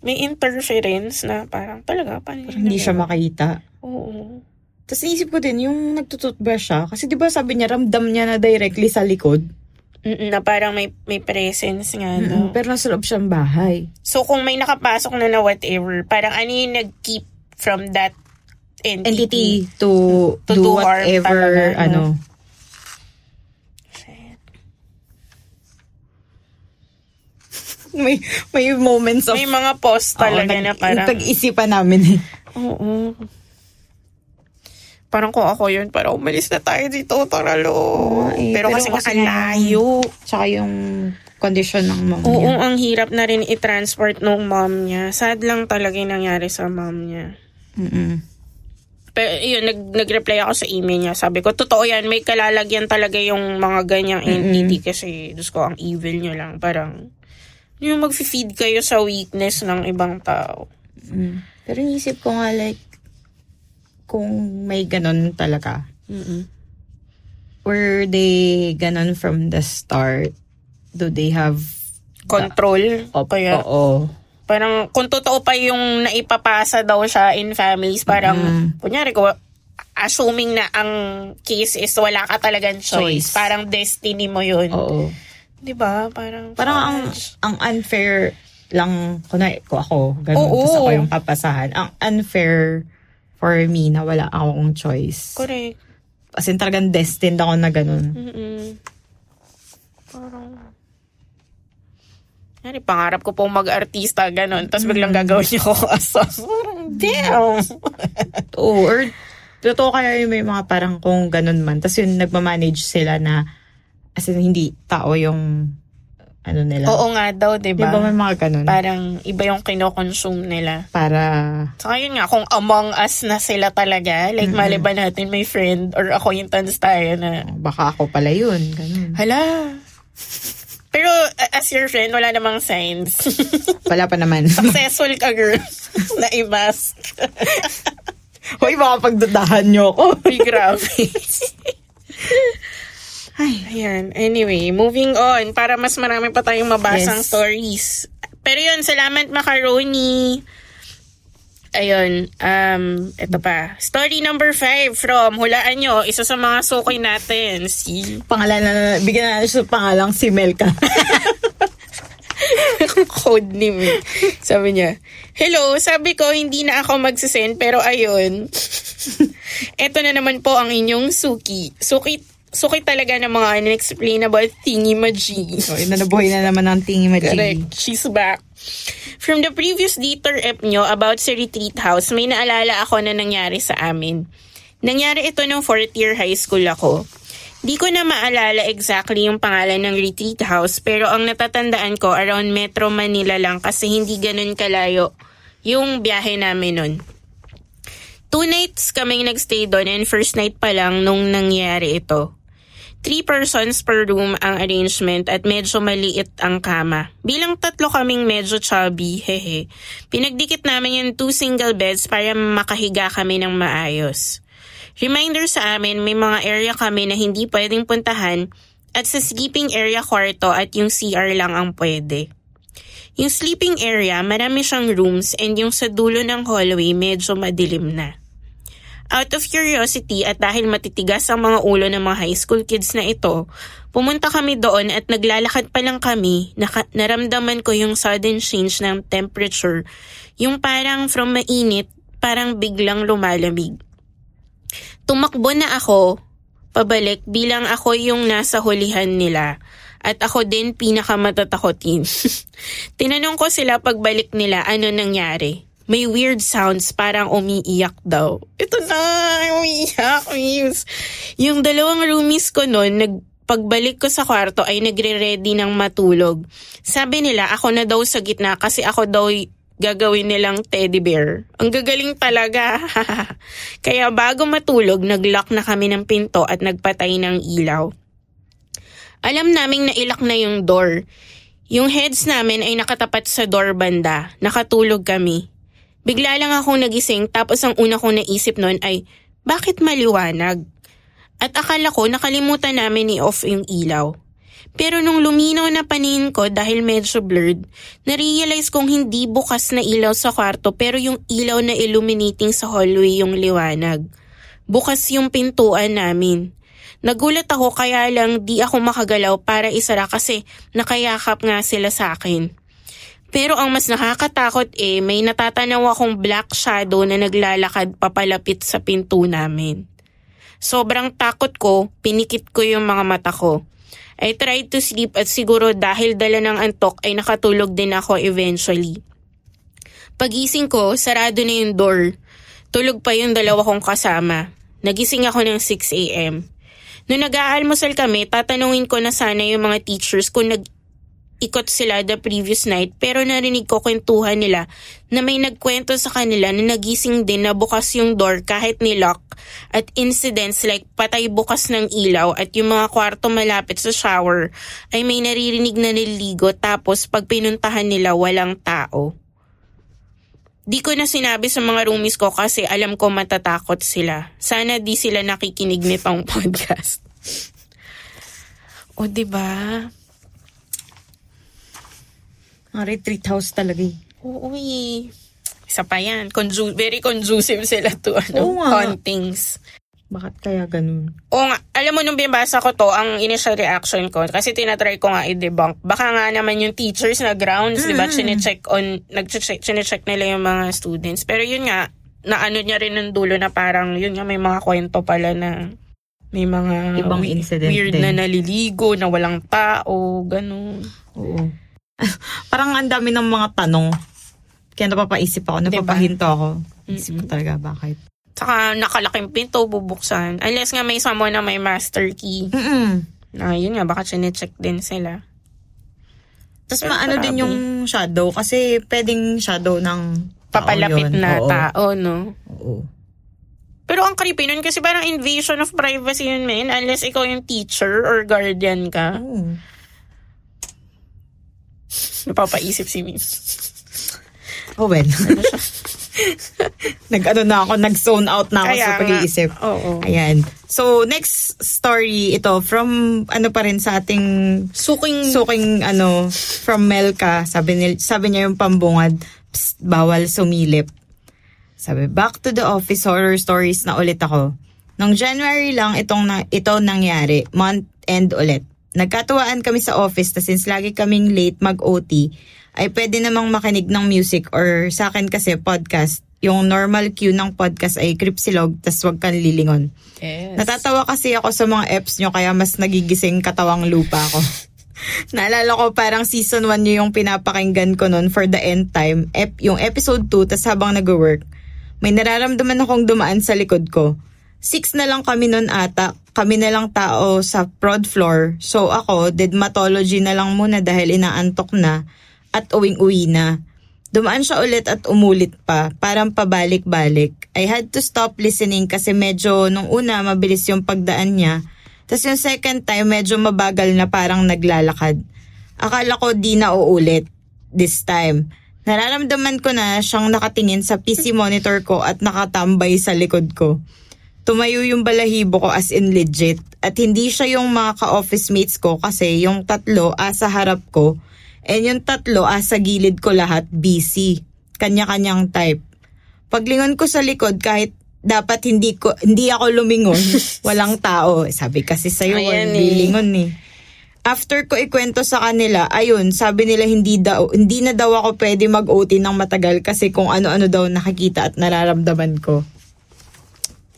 May interference na parang talaga paano niya Hindi siya makita. Oo. Tapos naisip ko din, yung nagtututbrush siya, kasi di ba sabi niya, ramdam niya na directly sa likod. Mm-mm, na parang may may presence nga, no? Mm, Pero nasa loob siyang bahay. So, kung may nakapasok na na whatever, parang ano yung nag-keep from that entity? Entity to, To do, do whatever, talaga, no? ano. Shit. May, may moments of... May mga post talaga Oo, na parang... Tag-isipan namin eh. Oo. Parang kung ako yun, parang umalis na tayo dito, taralo. eh, pero, pero kasi, kasi ang layo. Tsaka yung condition ng mom Oo, niya. ang hirap na rin i-transport nung mom niya. Sad lang talaga yung nangyari sa mom niya. Mm-mm. Pero yun, nag, nag-reply ako sa email niya. Sabi ko, totoo yan, may kalalagyan talaga yung mga ganyang entity kasi, Diyos ko, ang evil niyo lang. Parang, yung mag-feed kayo sa weakness ng ibang tao. Mm. Pero inisip ko nga like, kung may ganun talaga, Mm-mm. were they ganun from the start? Do they have... Control. Op- kaya, Oo. parang, kung totoo pa yung naipapasa daw siya in families, parang, Mm. kunyari ko, assuming na ang case is wala ka talagang choice. Choice. Parang destiny mo yun. Oo. Di ba? Parang, Parang ang, ang unfair lang, kunwari ko ako, ganun, Oo. tapos ako yung papasahan. Ang unfair for me na wala akong choice. Correct. As in talagang destined ako na ganun. Mm-mm. Parang... Yan, pangarap ko pong mag-artista, ganun. Tapos biglang gagawin niyo ako asos. Parang, damn! Oo, or totoo kaya yung may mga parang kung ganun man. Tapos yun, nagmamanage sila na as in, hindi tao yung ano nila. Oo nga daw, di Di ba ba? may mga ganun? Parang iba yung kinokonsume nila. Para, Saka yun nga, kung among us na sila talaga, like maliban natin may friend or acquaintance tayo na, baka ako pala yun. Ganun. hala. Pero as your friend, wala namang signs. Wala pa naman. Successful ka, girl. na i-mask. Hoy, baka pagdudahan nyo ako. Uy, grabe. Ayan. Anyway, moving on. Para mas marami pa tayong mabasang Yes. stories. Pero yun, salamat Macaroni. Ayun. Um, ito pa. Story number five from, hulaan nyo, isa sa mga sukoy natin. Si Pangalan na, bigyan na natin siya pangalang si Melka. code name. eh. Sabi niya, Hello, sabi ko hindi na ako magsisend pero ayun. Ito na naman po ang inyong suki. Suki, suki talaga ng mga unexplainable thingy-majiggy. so, inanabuhay na naman ng tingi Correct. She's back. From the previous Dieter ep nyo about sa retreat house, may naalala ako na nangyari sa amin. Nangyari ito nung fourth year high school ako. Di ko na maalala exactly yung pangalan ng retreat house pero ang natatandaan ko around Metro Manila lang kasi hindi ganun kalayo yung biyahe namin nun. Two nights kaming nagstay doon and first night pa lang nung nangyari ito. Three persons per room ang arrangement at medyo maliit ang kama. Bilang tatlo kaming medyo chubby, hehe. Pinagdikit namin yung two single beds para makahiga kami ng maayos. Reminder sa amin, may mga area kami na hindi pwedeng puntahan at sa sleeping area kwarto at yung CR lang ang pwede. Yung sleeping area, marami siyang rooms and yung sa dulo ng hallway medyo madilim na. Out of curiosity at dahil matitigas ang mga ulo ng mga high school kids na ito, pumunta kami doon at naglalakad pa lang kami, naka- naramdaman ko yung sudden change ng temperature, yung parang from mainit, parang biglang lumalamig. Tumakbo na ako, pabalik bilang ako yung nasa hulihan nila. At ako din pinakamatatakotin. Tinanong ko sila pagbalik nila ano nangyari. May weird sounds parang umiiyak daw. Ito na, umiiyak. Muse. Yung dalawang roomies ko noon, nag, pagbalik ko sa kwarto ay nagre-ready ng matulog. Sabi nila ako na daw sa gitna kasi ako daw gagawin nilang teddy bear. Ang gagaling talaga. Kaya bago matulog, naglock na kami ng pinto at nagpatay ng ilaw. Alam naming nailak na yung door. Yung heads namin ay nakatapat sa door banda. Nakatulog kami. Bigla lang akong nagising tapos ang una kong naisip noon ay, bakit maliwanag? At akala ko nakalimutan namin i-off yung ilaw. Pero nung luminaw na paningin ko dahil medyo blurred, narealize kong hindi bukas na ilaw sa kwarto pero yung ilaw na illuminating sa hallway yung liwanag. Bukas yung pintuan namin. Nagulat ako kaya lang di ako makagalaw para isara kasi nakayakap nga sila sa akin. Pero ang mas nakakatakot eh, may natatanaw akong black shadow na naglalakad papalapit sa pinto namin. Sobrang takot ko, pinikit ko yung mga mata ko. I tried to sleep at siguro dahil dala ng antok ay nakatulog din ako eventually. Pagising ko, sarado na yung door. Tulog pa yung dalawa kong kasama. Nagising ako ng 6 a.m. Noong nag-aalmusal kami, tatanungin ko na sana yung mga teachers kung nag ikot sila the previous night pero narinig ko kwentuhan nila na may nagkwento sa kanila na nagising din na bukas yung door kahit nilock at incidents like patay bukas ng ilaw at yung mga kwarto malapit sa shower ay may naririnig na nililigo tapos pag pinuntahan nila walang tao. Di ko na sinabi sa mga roomies ko kasi alam ko matatakot sila. Sana di sila nakikinig nitong podcast. o, di ba? Retreat house talaga eh. Oo, eh. Isa pa yan. Conju- very conducive sila to ano, hauntings. Bakit kaya ganun? Oo nga, alam mo nung binabasa ko to, ang initial reaction ko, kasi tinatry ko nga i-debunk, baka nga naman yung teachers na grounds, di ba, chine-check on, nag-check, chine-check nila yung mga students. Pero yun nga, naano niya rin ng dulo na parang, yun nga, may mga kwento pala na may mga Ibang incident weird din. na naliligo, na walang tao, ganun. Oo. Parang ang dami ng mga tanong. Kaya napapaisip ako, Diba? napapahinto ako. Isip ko talaga, bakit? Saka nakalaking pinto, bubuksan. Unless nga may someone na may master key. Mm-mm. Na yun nga, baka chine-check din sila. Tapos maano din yung shadow kasi pwedeng shadow ng tao Papalapit yun. na Oo. tao, no? Oo. Pero ang creepy nun kasi parang invasion of privacy yun, men. Unless ikaw yung teacher or guardian ka. Oo. Napapaisip si Miss. Oh well. Nag-ano na ako, nag-zone out na ako Kaya sa pag-iisip. Oo. Ayan. So, next story ito from ano pa rin sa ating Suking... suking ano from Melka. Sabi, nil, sabi niya yung pambungad, "Psst, bawal sumilip. Sabi, back to the office horror stories na ulit ako. Nung January lang itong na, ito nangyari, month end ulit. Nagkatuwaan kami sa office na since lagi kaming late mag-OT, ay pwede namang makinig ng music or sa akin kasi podcast. Yung normal cue ng podcast ay kripsilog tas wag kang lilingon. Yes. Natatawa kasi ako sa mga eps nyo kaya mas nagigising katawang lupa ko. Naalala ko parang season 1 nyo yung pinapakinggan ko nun for the end time. Ep, yung episode 2, tas habang nag-work, may nararamdaman akong dumaan sa likod ko. Six na lang kami nun ata. Kami na lang tao sa prod floor. So ako, dermatology na lang muna dahil inaantok na at uwing-uwi na. Dumaan siya ulit at umulit pa, parang pabalik-balik. I had to stop listening kasi medyo nung una mabilis yung pagdaan niya. Tapos yung second time medyo mabagal na parang naglalakad. Akala ko di na uulit this time. Nararamdaman ko na siyang nakatingin sa PC monitor ko at nakatambay sa likod ko. Tumayo yung balahibo ko as in legit. At hindi siya yung mga ka-office mates ko kasi yung tatlo asa harap ko. And yung tatlo asa gilid ko lahat busy. Kanya-kanyang type. Paglingon ko sa likod kahit dapat hindi ko hindi ako lumingon, walang tao. Sabi kasi sa'yo, Ayan hindi eh. lingon eh. After ko ikwento sa kanila, ayun, sabi nila hindi daw, hindi na daw ako pwede mag-OT ng matagal kasi kung ano-ano daw nakikita at nararamdaman ko.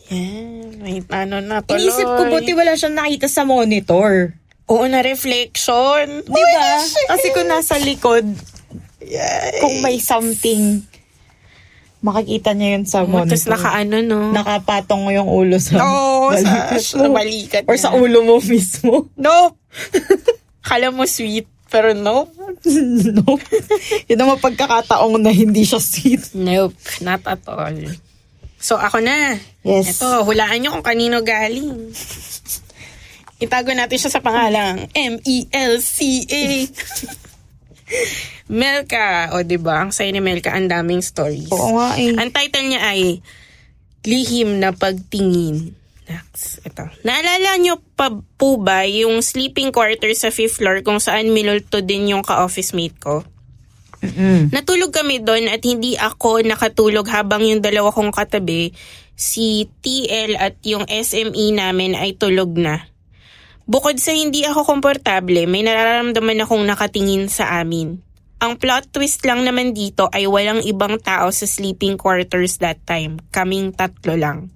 Yan. May ano na tuloy. Inisip ko buti wala siyang nakita sa monitor. Oo na reflection. Di ba? Kasi kung nasa likod, kung may something, makikita niya yun sa monitor. Tapos nakaano, no? Nakapatong yung ulo sa Oo, sa, balikat sa mo. balikat Or niya. sa ulo mo mismo. Nope. Kala mo sweet, pero nope. no. Yun ang mapagkakataong na hindi siya sweet. Nope, not at all. So, ako na. Yes. Ito, hulaan nyo kung kanino galing. Itago natin siya sa pangalang M-E-L-C-A. Melka. O, di ba? Ang sayo ni Melka, ang daming stories. Oo nga eh. Ang title niya ay Lihim na Pagtingin. Next, ito. Naalala niyo pa po ba yung sleeping quarter sa fifth floor kung saan minulto din yung ka-office mate ko? Mm-mm. Natulog kami doon at hindi ako nakatulog habang yung dalawa kong katabi, si TL at yung SME namin ay tulog na. Bukod sa hindi ako komportable, may nararamdaman akong nakatingin sa amin. Ang plot twist lang naman dito ay walang ibang tao sa sleeping quarters that time. Kaming tatlo lang.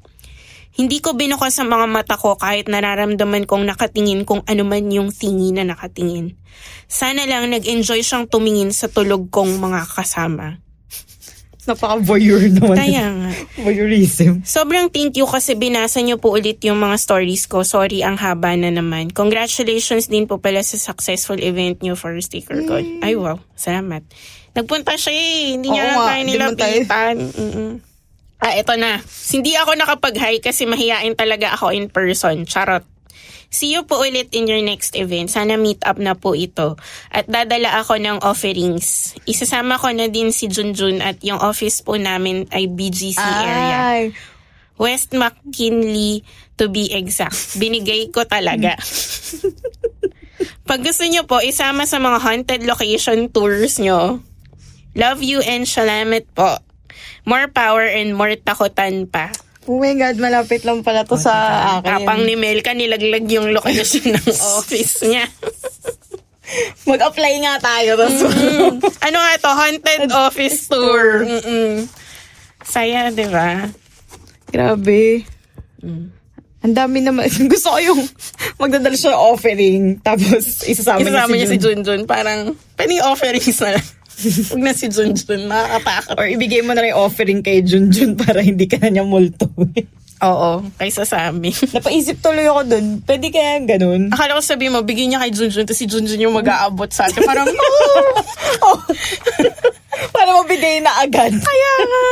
Hindi ko binukas ang mga mata ko kahit nararamdaman kong nakatingin kung ano man yung tingi na nakatingin. Sana lang nag-enjoy siyang tumingin sa tulog kong mga kasama. Napaka-voyeur naman. Kaya nga. Voyeurism. Sobrang thank you kasi binasa niyo po ulit yung mga stories ko. Sorry, ang haba na naman. Congratulations din po pala sa successful event niyo for sticker code. Ay, wow. Salamat. Nagpunta siya eh. Hindi niya Oo lang nga, tayo nilapitan. Mm-mm. Ah, eto na. Hindi ako nakapag-hi kasi mahiyain talaga ako in person. Charot. See you po ulit in your next event. Sana meet up na po ito. At dadala ako ng offerings. Isasama ko na din si Junjun at yung office po namin ay BGC area. Ay. West McKinley to be exact. Binigay ko talaga. Pag gusto nyo po, isama sa mga haunted location tours nyo. Love you and salamat po. More power and more takutan pa. Oh my God, malapit lang pala to sa akin. Tapang ni Melka, nilaglag yung location ng office niya. Mag-apply nga tayo. Tapos, ano nga to? Haunted office tour. Mm-mm. Saya, di ba? Grabe. Ang dami naman. Gusto ko yung magdadala siya ng offering. Tapos, isasama, Isasama niya si Jun. Junjun. Parang, pwede offerings na lang. Huwag na si Junjun. Nakakatakot. Or ibigay mo na rin yung offering kay Junjun para hindi ka na niya multo. Oo, kaysa sa amin. Napaisip tuloy ako dun. Pwede kaya ganun? Akala ko sabi mo, bigyan niya kay Junjun, tapos si Junjun yung mag-aabot sa atin. Parang, Oh. para mabigay na agad. Kaya nga.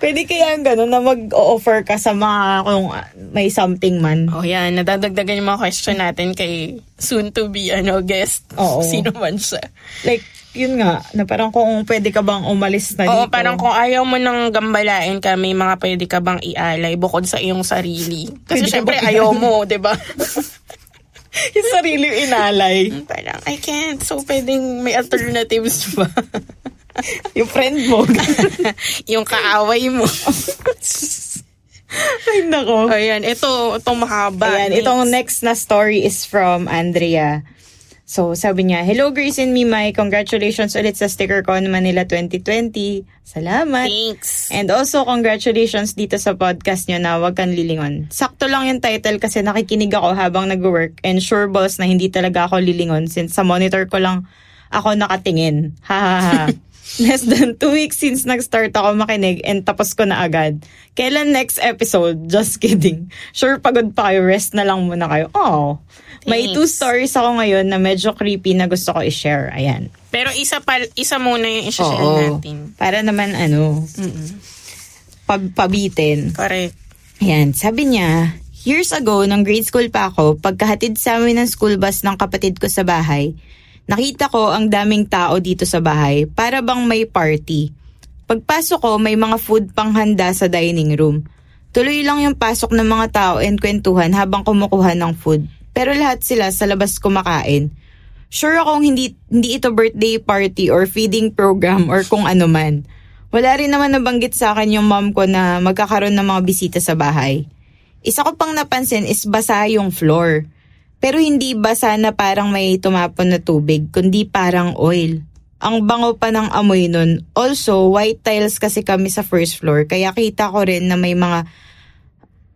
Pwede kaya ganun na mag-offer ka sa mga kung may something man. oh yan, nadadagdagan yung mga question natin kay soon to be ano guest. Oo. Sino man siya. Like, yun nga, na parang kung pwede ka bang umalis na Oo, dito. parang kung ayaw mo nang gambalain ka, may mga pwede ka bang ialay bukod sa iyong sarili. Kasi Pwede ka syempre ayaw mo, di ba? yung sarili yung inalay. parang, I can't. So, pwedeng may alternatives ba? yung friend mo. yung kaaway mo. Ay, nako. Ayan, ito, itong mahaba. Ayan, itong next na story is from Andrea. So, sabi niya, Hello Grace and Mimay, congratulations ulit sa StickerCon Manila 2020. Salamat. Thanks. And also, congratulations dito sa podcast nyo na Huwag Kang Lilingon. Sakto lang yung title kasi nakikinig ako habang nag-work and sure balls na hindi talaga ako lilingon since sa monitor ko lang ako nakatingin. Ha ha ha. Less than two weeks since nag-start ako makinig and tapos ko na agad. Kailan next episode? Just kidding. Sure, pagod pa kayo. Rest na lang muna kayo. Oh. May two stories ako ngayon na medyo creepy na gusto ko i-share. Ayan. Pero isa pa, isa muna yung isa-share Oo. natin. Para naman ano, pab- pabitin. Correct. Ayan, sabi niya, years ago, nung grade school pa ako, pagkahatid sa amin ng school bus ng kapatid ko sa bahay, nakita ko ang daming tao dito sa bahay, para bang may party. Pagpasok ko, may mga food pang handa sa dining room. Tuloy lang yung pasok ng mga tao and kwentuhan habang kumukuha ng food. Pero lahat sila sa labas kumakain. Sure akong hindi, hindi ito birthday party or feeding program or kung ano man. Wala rin naman nabanggit sa akin yung mom ko na magkakaroon ng mga bisita sa bahay. Isa ko pang napansin is basa yung floor. Pero hindi basa na parang may tumapon na tubig, kundi parang oil. Ang bango pa ng amoy nun. Also, white tiles kasi kami sa first floor, kaya kita ko rin na may mga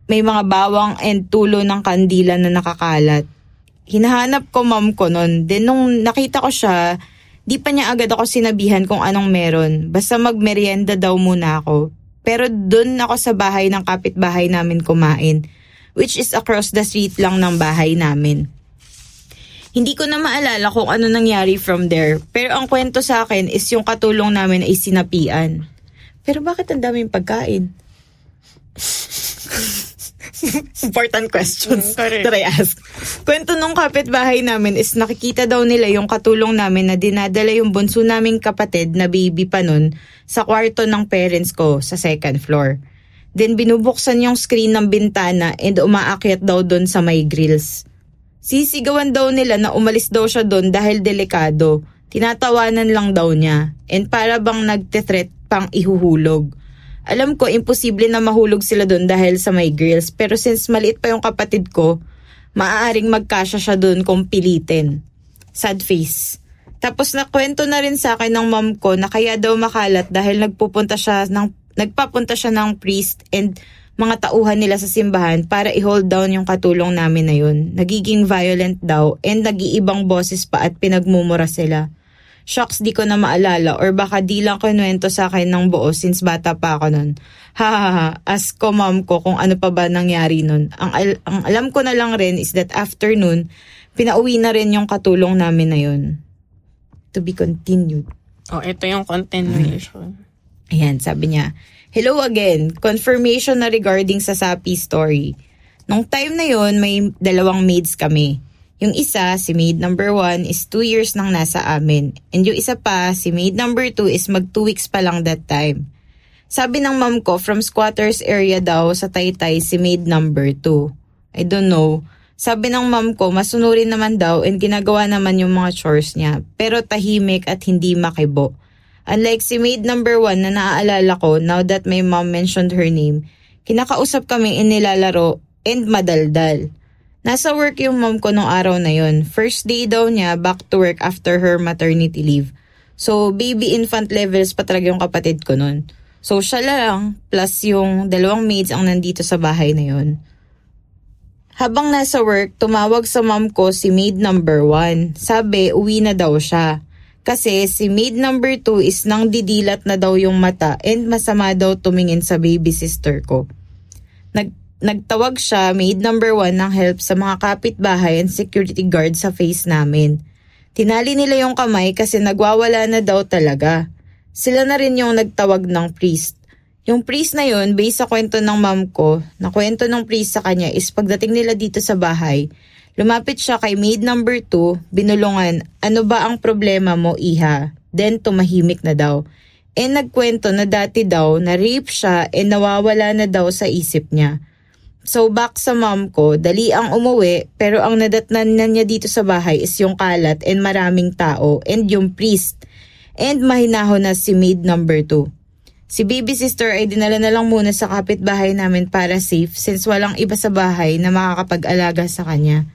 may mga bawang and tulo ng kandila na nakakalat. Hinahanap ko mom ko nun. Then nung nakita ko siya, di pa niya agad ako sinabihan kung anong meron. Basta magmerienda daw muna ako. Pero dun ako sa bahay ng kapitbahay namin kumain. Which is across the street lang ng bahay namin. Hindi ko na maalala kung ano nangyari from there. Pero ang kwento sa akin is yung katulong namin ay sinapian. Pero bakit ang daming pagkain? Important questions Mm, correct. that I ask. Kwento nung kapitbahay namin is nakikita daw nila yung katulong namin na dinadala yung bunso naming kapatid na baby pa nun sa kwarto ng parents ko sa second floor. Then binubuksan yung screen ng bintana and umaakyat daw doon sa may grills. Sisigawan daw nila na umalis daw siya doon dahil delikado. Tinatawanan lang daw niya. And para bang nagte-threat pang ihuhulog. Alam ko, imposible na mahulog sila doon dahil sa may grills. Pero since maliit pa yung kapatid ko, maaaring magkasya siya doon kung pilitin. Sad face. Tapos nakwento na rin sa akin ng mom ko na kaya daw makalat dahil nagpupunta siya ng, nagpapunta siya ng priest and mga tauhan nila sa simbahan para i-hold down yung katulong namin na yun. Nagiging violent daw and nag-iibang boses pa at pinagmumura sila. Shocks di ko na maalala or baka di lang kunwento sa akin ng buo since bata pa ako nun. Ha ha ha, ask ko mom ko kung ano pa ba nangyari nun. Ang, al- ang alam ko na lang rin is that afternoon, pinauwi na rin yung katulong namin na yun. To be continued. Oh, ito yung continuation. Ayan, sabi niya, Hello again, confirmation na regarding sa Sapi story. Nung time na yon may dalawang maids kami. Yung isa, si maid number one, is two years nang nasa amin. And yung isa pa, si maid number two, is mag two weeks pa lang that time. Sabi ng mom ko, from squatters area daw sa Taytay si maid number two. I don't know. Sabi ng mom ko, masunurin naman daw and ginagawa naman yung mga chores niya. Pero tahimik at hindi makibo. Unlike si maid number one na naaalala ko now that my mom mentioned her name, kinakausap kami inilalaro and madaldal. Nasa work yung mom ko nung araw na yon. First day daw niya back to work after her maternity leave. So, baby infant levels pa talaga yung kapatid ko nun. So, siya lang plus yung dalawang maids ang nandito sa bahay na yon. Habang nasa work, tumawag sa mom ko si maid number one. Sabi, uwi na daw siya. Kasi si maid number two is nang didilat na daw yung mata and masama daw tumingin sa baby sister ko. Nag nagtawag siya, maid number one, ng help sa mga kapitbahay and security guard sa face namin. Tinali nila yung kamay kasi nagwawala na daw talaga. Sila na rin yung nagtawag ng priest. Yung priest na yun, based sa kwento ng mom ko, na kwento ng priest sa kanya is pagdating nila dito sa bahay, lumapit siya kay maid number two, binulungan, ano ba ang problema mo, iha? Then tumahimik na daw. E nagkwento na dati daw na rape siya e nawawala na daw sa isip niya. So back sa mom ko, dali ang umuwi pero ang nadatnan na niya dito sa bahay is yung kalat and maraming tao and yung priest. And mahinahon na si maid number 2. Si baby sister ay dinala na lang muna sa kapitbahay namin para safe since walang iba sa bahay na makakapag-alaga sa kanya.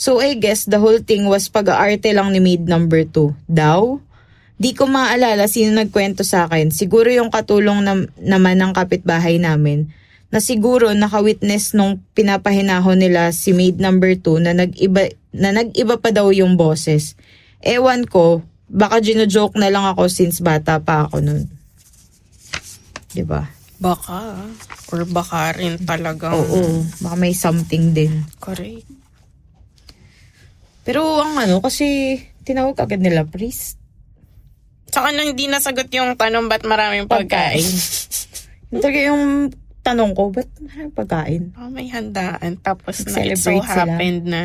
So I guess the whole thing was pag-aarte lang ni maid number 2. Daw? Di ko maalala sino nagkwento sa akin. Siguro yung katulong nam- naman ng kapitbahay namin na siguro naka-witness nung pinapahinahon nila si maid number 2 na nag-iba, na nag-iba pa daw yung boses. Ewan ko, baka gino-joke na lang ako since bata pa ako nun. Diba? Baka. Or baka rin talagang. Oo, baka may something din. Correct. Pero ang ano, kasi tinawag agad nila priest. Saka nang hindi nasagot yung tanong ba't maraming pagkain. Talaga yung tanong ko, ba't maraming pagkain? oh, may handaan. Tapos na it so sila. happened na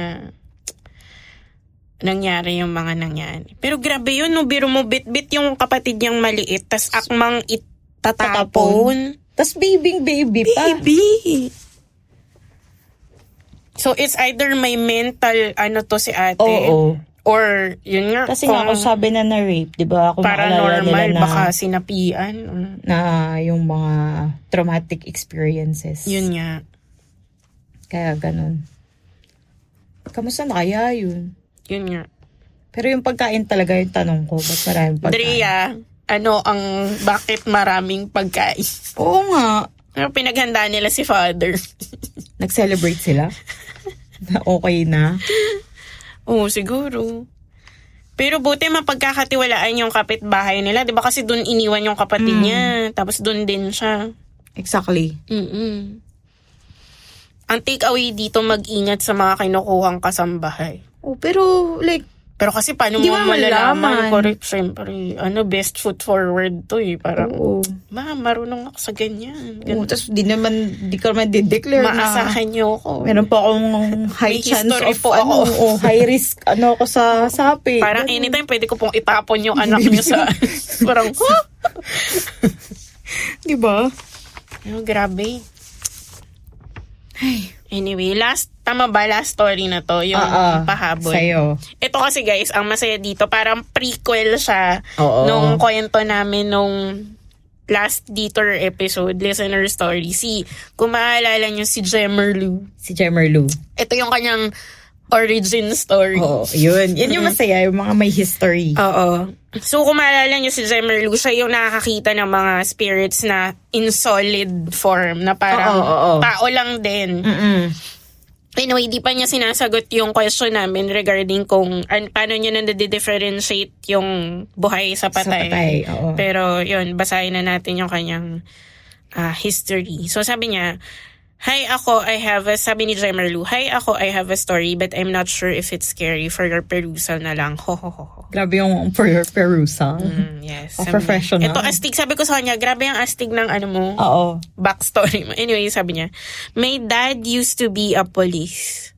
nangyari yung mga nangyari. Pero grabe yun, no, biro mo bit-bit yung kapatid niyang maliit, tas akmang itatapon. Tapos babying baby pa. Baby! So, it's either may mental, ano to si ate, Oo. Or, yun nga, Kasi nga kung sabi na na-rape, di ba? Kung paranormal, na, baka sinapian. na yung mga traumatic experiences. Yun nga. Kaya ganun. Kamusta na kaya yun? Yun nga. Pero yung pagkain talaga yung tanong ko. Ba't maraming pagkain? Drea, ano ang, bakit maraming pagkain? Oo nga. Ano pinaghanda nila si father? Nag-celebrate sila? na okay na? Oo, siguro. Pero buti mapagkakatiwalaan yung kapitbahay nila. Di ba kasi doon iniwan yung kapatid Mm. niya. Tapos doon din siya. Exactly. Mm-mm. Ang take-away dito, mag-ingat sa mga kinukuhang kasambahay. Oh, pero like, Pero kasi paano Hindi mo malalaman? Correct, syempre. Ano, best foot forward to eh. Parang, oo. ma, marunong ako sa ganyan. Oo, ganun. tapos di naman, di ka naman dideclare na. Maasahan niyo ako. Meron po akong high May chance history of, po ano, ako. oh, high risk, ano ako sa sapi. Parang anytime pwede ko pong itapon yung anak niyo sa... parang, huh? Di ba? Oh, grabe. Anyway, last, tama ba last story na to? Yung Oo, pahabol. Sa'yo. Ito kasi guys, ang masaya dito, parang prequel siya Oo. nung kwento namin nung last Detour episode, listener story. Si, kung maalala nyo, si Jemerlu. Si Jemerlu. Ito yung kanyang origin story. Oo, yun. Yan yung masaya, yung mga may history. Oo. So, kung maalala nyo si Jemerlu, siya yung nakakakita ng mga spirits na in solid form, na parang Oo, oo, oo. tao lang din. Mm-mm. Anyway, di pa niya sinasagot yung question namin regarding kung an, paano niya na-differentiate yung buhay sa patay. Sa patay, oo. Pero yun, basahin na natin yung kanyang ah, history. So sabi niya, Hi ako, I have a, sabi ni Jemerlu, Hi ako, I have a story but I'm not sure if it's scary for your perusal na lang. Ho ho ho ho. Grabe yung for your perusal. Mm, yes. Oh, sabi professional. Ito astig, sabi ko sa kanya, grabe ang astig ng ano mo Oo. backstory mo. Anyway, sabi niya, my dad used to be a police.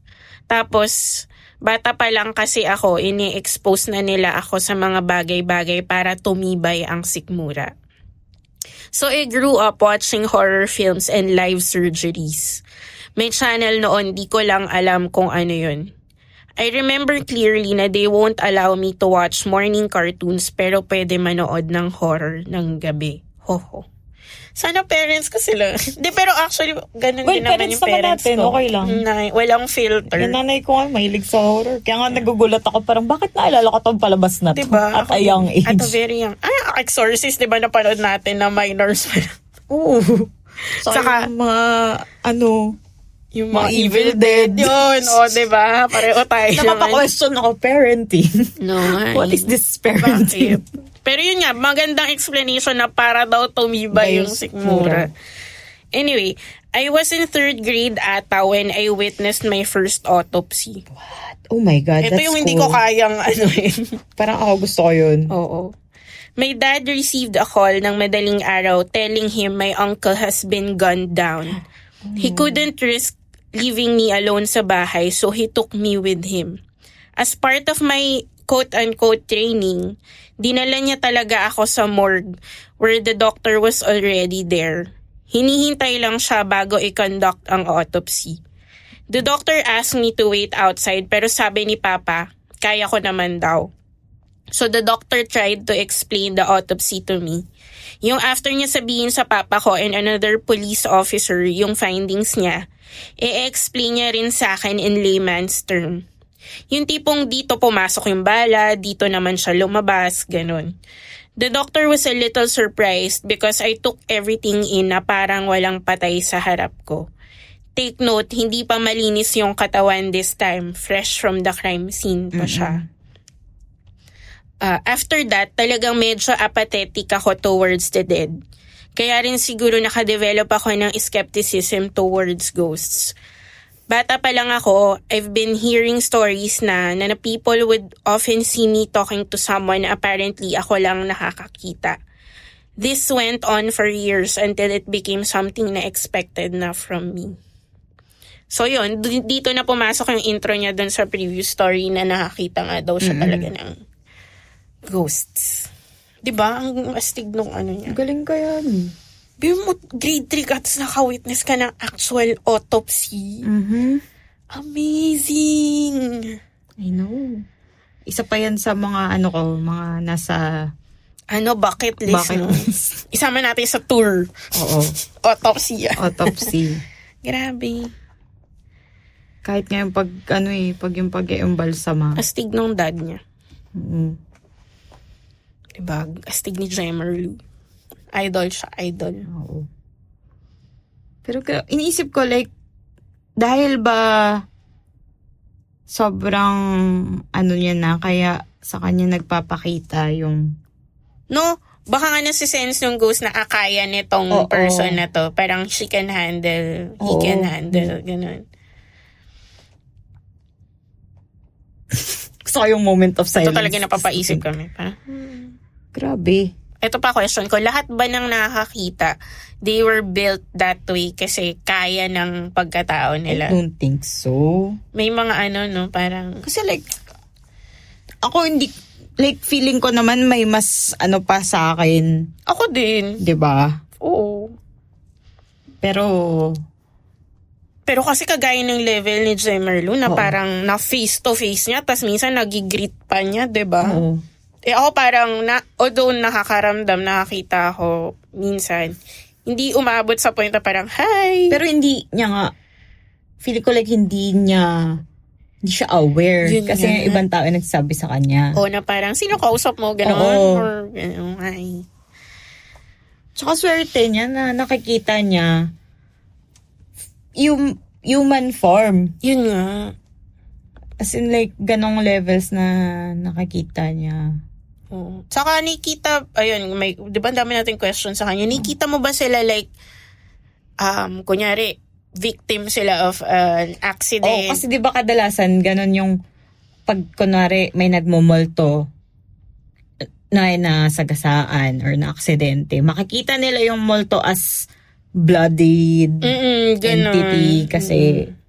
Tapos, bata pa lang kasi ako, ini-expose na nila ako sa mga bagay-bagay para tumibay ang sikmura. So, I grew up watching horror films and live surgeries. May channel noon, di ko lang alam kung ano yun. I remember clearly na they won't allow me to watch morning cartoons pero pwede manood ng horror ng gabi. Ho ho. Sana parents ko sila. Di, pero actually, ganun Well, din naman parents yung parents natin, ko. okay lang. Na, walang filter. Yung nanay ko nga, mahilig sa horror. Kaya nga nagugulat ako, parang bakit naalala ko tong palabas na to? Diba? At Ako- a young age. At a very young. Ay, Exorcist, di ba napanood natin na minors pa. Oo. Saka, Saka- yung mga, ano, Yung Mga Evil Dead. Yun, o, di ba? Pareho tayo naman. napapa-question ako, parenting. No, nga. What is this parenting? Bakit? Pero yun nga, magandang explanation na para daw tumibay yung sikmura. Anyway, I was in third grade ata when I witnessed my first autopsy. Oh my God, Ito that's yung cool. hindi ko kayang ano yun. Parang ako gusto ko yun. Oo. My dad received a call ng madaling araw telling him my uncle has been gunned down. He couldn't risk leaving me alone sa bahay so he took me with him. As part of my quote-unquote training, dinala niya talaga ako sa morgue where the doctor was already there. Hinihintay lang siya bago i-conduct ang autopsy. The doctor asked me to wait outside pero sabi ni Papa, kaya ko naman daw. So the doctor tried to explain the autopsy to me. Yung after niya sabihin sa papa ko and another police officer yung findings niya, i-explain niya rin sa akin in layman's term. Yung tipong dito pumasok yung bala, dito naman siya lumabas, ganun. The doctor was a little surprised because I took everything in na parang walang patay sa harap ko. Take note, hindi pa malinis yung katawan this time. Fresh from the crime scene pa siya. Uh, after that, talagang medyo apathetic ako towards the dead. Kaya rin siguro nakadevelop ako ng skepticism towards ghosts. Bata pa lang ako, I've been hearing stories na, na na people would often see me talking to someone na apparently ako lang nakakakita. This went on for years until it became something na expected na from me. So yun, dito na pumasok yung intro niya dun sa previous story na nakakita nga daw siya talaga ng ghosts. 'Di ba Ang astig nung ano niya. Galing ka yan. Biro mo, grade 3 ka, tapos naka-witness ka ng actual autopsy. Mm-hmm. Amazing! I know. Isa pa yan sa mga ano ko, mga nasa Ano, bucket list, bucket list. Isama natin sa tour. Oo. Autopsy. Autopsy. Grabe. Kahit nga yung pag, ano eh, pag yung pag-iumbalsama. Astig nung dad niya. Mm. Diba? Astig ni Jemerlu. Idol siya, idol. Oo. Pero iniisip ko like, dahil ba sobrang ano niya na, kaya sa kanya nagpapakita yung No, baka nga nasisense yung ghost na akaya nitong Oo. person na to. Parang she can handle, he Oo. can handle, ganun. gusto ko yung moment of silence. Ito talaga napapaisip kami. Parang, Grabe. Ito pa question ko, lahat ba ng nakakita, they were built that way kasi kaya ng pagkatao I nila? don't think so. May mga ano, no, parang, Kasi like, ako hindi, like feeling ko naman may mas ano pa sa akin, ako din. 'di ba? Oo. Pero Pero kasi kagaya ng level ni Jemerlu na Oo. parang na face to face niya, tas minsan nagigreet pa niya, 'di ba? oo. Eh ako parang, na, although nakakaramdam, nakakita ako minsan, hindi umabot sa point na parang, hi! Pero hindi niya nga, feeling ko like hindi niya, hindi siya aware. Yun kasi nga. yung ibang tao nagsabi sa kanya. o na parang, sino kausap mo? Ganon? Oo. Or, ganon, hi. Tsaka swerte niya na nakikita niya yung human form. Yun nga. As in like, ganong levels na nakakita niya. Oo. Tsaka Nikita, ayun, may, di ba dami nating question sa kanya, Nikita mo ba sila like, um, kunyari, victim sila of an Oo, accident? kasi di ba kadalasan ganon yung pag kunwari may nagmumulto na nasagasaan or na aksidente, makikita nila yung multo as bloodied Mm-mm, ganun. entity kasi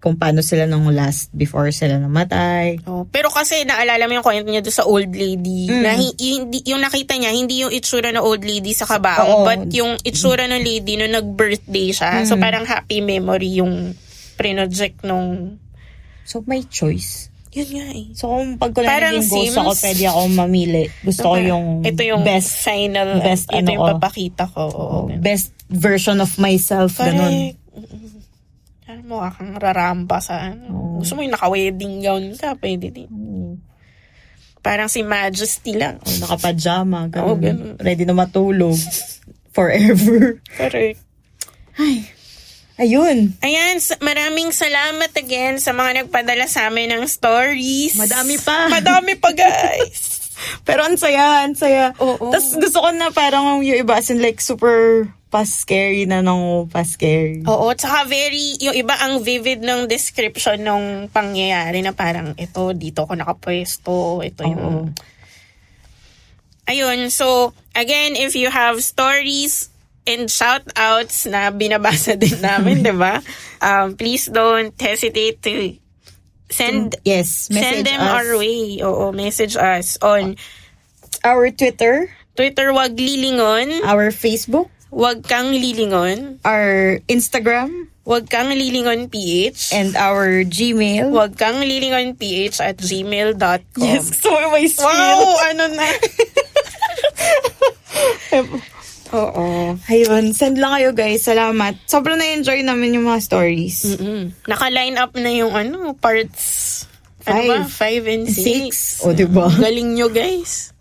kung paano sila nung last before sila namatay. Oh, pero kasi naalala mo yung kwento niya doon sa old lady Mm. na hi- hindi, yung nakita niya hindi yung itsura ng old lady sa kabaong Oo. but yung itsura ng lady no nag-birthday siya. So Mm. parang happy memory yung project nung So may choice. yun nga eh. So kung pag ko Parang naging ghost Sims. ako, pwede ako mamili. Gusto ko yung, ito yung best final best ito ano yung ko. papakita ko. Oo, oh, ganun. best version of myself. Ganun. Correct. Alam mo, kang raramba sa ano. Oo. Gusto mo yung naka-wedding gown ka, pwede din. Oo. Parang si Majesty lang. Oh, nakapajama. Ganun. Oo, ganun. Ready na matulog. Forever. Correct. Ayun. Ayan, maraming salamat again sa mga nagpadala sa amin ng stories. Madami pa. Madami pa, guys. Pero ang saya, ang saya. Oo. Tapos gusto ko na parang yung iba as in like super pa scary na nung pa scary. Oo, tsaka very, yung iba ang vivid ng description ng pangyayari na parang ito, dito ako nakapwesto, ito yung... Oo. Ayun, so, again, if you have stories and shout-outs na binabasa din namin, di ba? Um, please don't hesitate to send Yes, send them us. our way. Oo, message us on Our Twitter, Twitter, wag lilingon, our Facebook, wag kang lilingon, our Instagram, wag kang lilingon PH, and our Gmail. wag kang lilingon PH at gmail.com. Yes, so may Wow, ano na. Oo. Ayun, send lang kayo guys. Salamat. Sobrang na-enjoy namin yung mga stories. Mm-mm. Naka-line up na yung ano, parts, ano ba? Five. Five and six. Six. O, diba? Galing nyo, guys.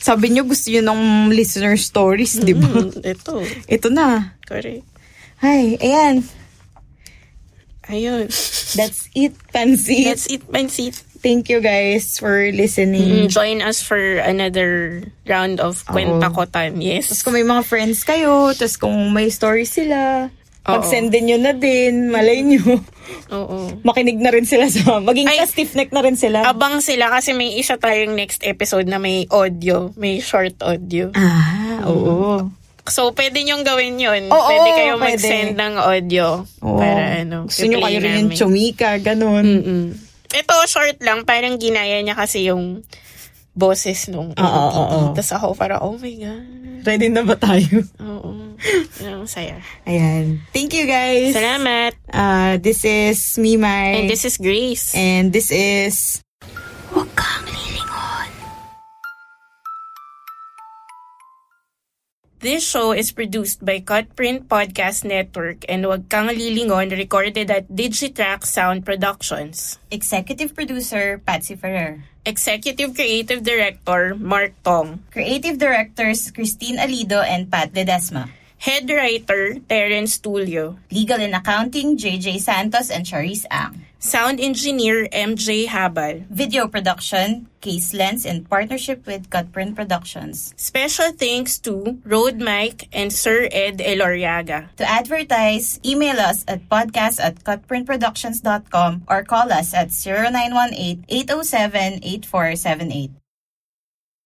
Sabi nyo gusto nyo ng listener stories, di ba? Mm, ito. Ito na. Correct. Hi, ayan. Ayun. That's it, Pansit. That's it, Pansit. Thank you guys for listening. Mm, join us for another round of Kwenta Ko time. Yes. Tapos kung may mga friends kayo, tapos kung may stories sila, pag-sendin nyo na din, malay nyo. Oo. Makinig na rin sila sa, maging Ay. ka-stiff neck na rin sila. Abang sila kasi may isa tayong next episode na may audio. May short audio. ah, oo. So, pwede nyong gawin yun. Oo, pwede kayo pwede. mag-send ng audio. Oo. Para ano. Gusto nyo i-play kayo rin yung namin. chumika, ganun. Mm-mm. Ito, short lang. Parang ginaya niya kasi yung boses nung Oo, oo, oo. Tapos ako para, oh my God. Ready na ba tayo? Oo. Ang saya. Ayan. Thank you guys. Salamat. Uh, this is Mimay. And this is Grace. And this is... This show is produced by Cutprint Podcast Network and Wag Kang Lilingon recorded at Digitrack Sound Productions. Executive Producer, Patsy Ferrer. Executive Creative Director, Mark Tong. Creative Directors, Christine Alido and Pat Ledesma. Head Writer, Terence Tulio. Legal and Accounting, JJ Santos and Charisse Ang. Sound Engineer, MJ Habal. Video Production, Case Lens in partnership with Cutprint Productions. Special thanks to Road Mike and Sir Ed Eloriaga. To advertise, email us at podcast at cutprintproductions.com or call us at 0918-807-8478.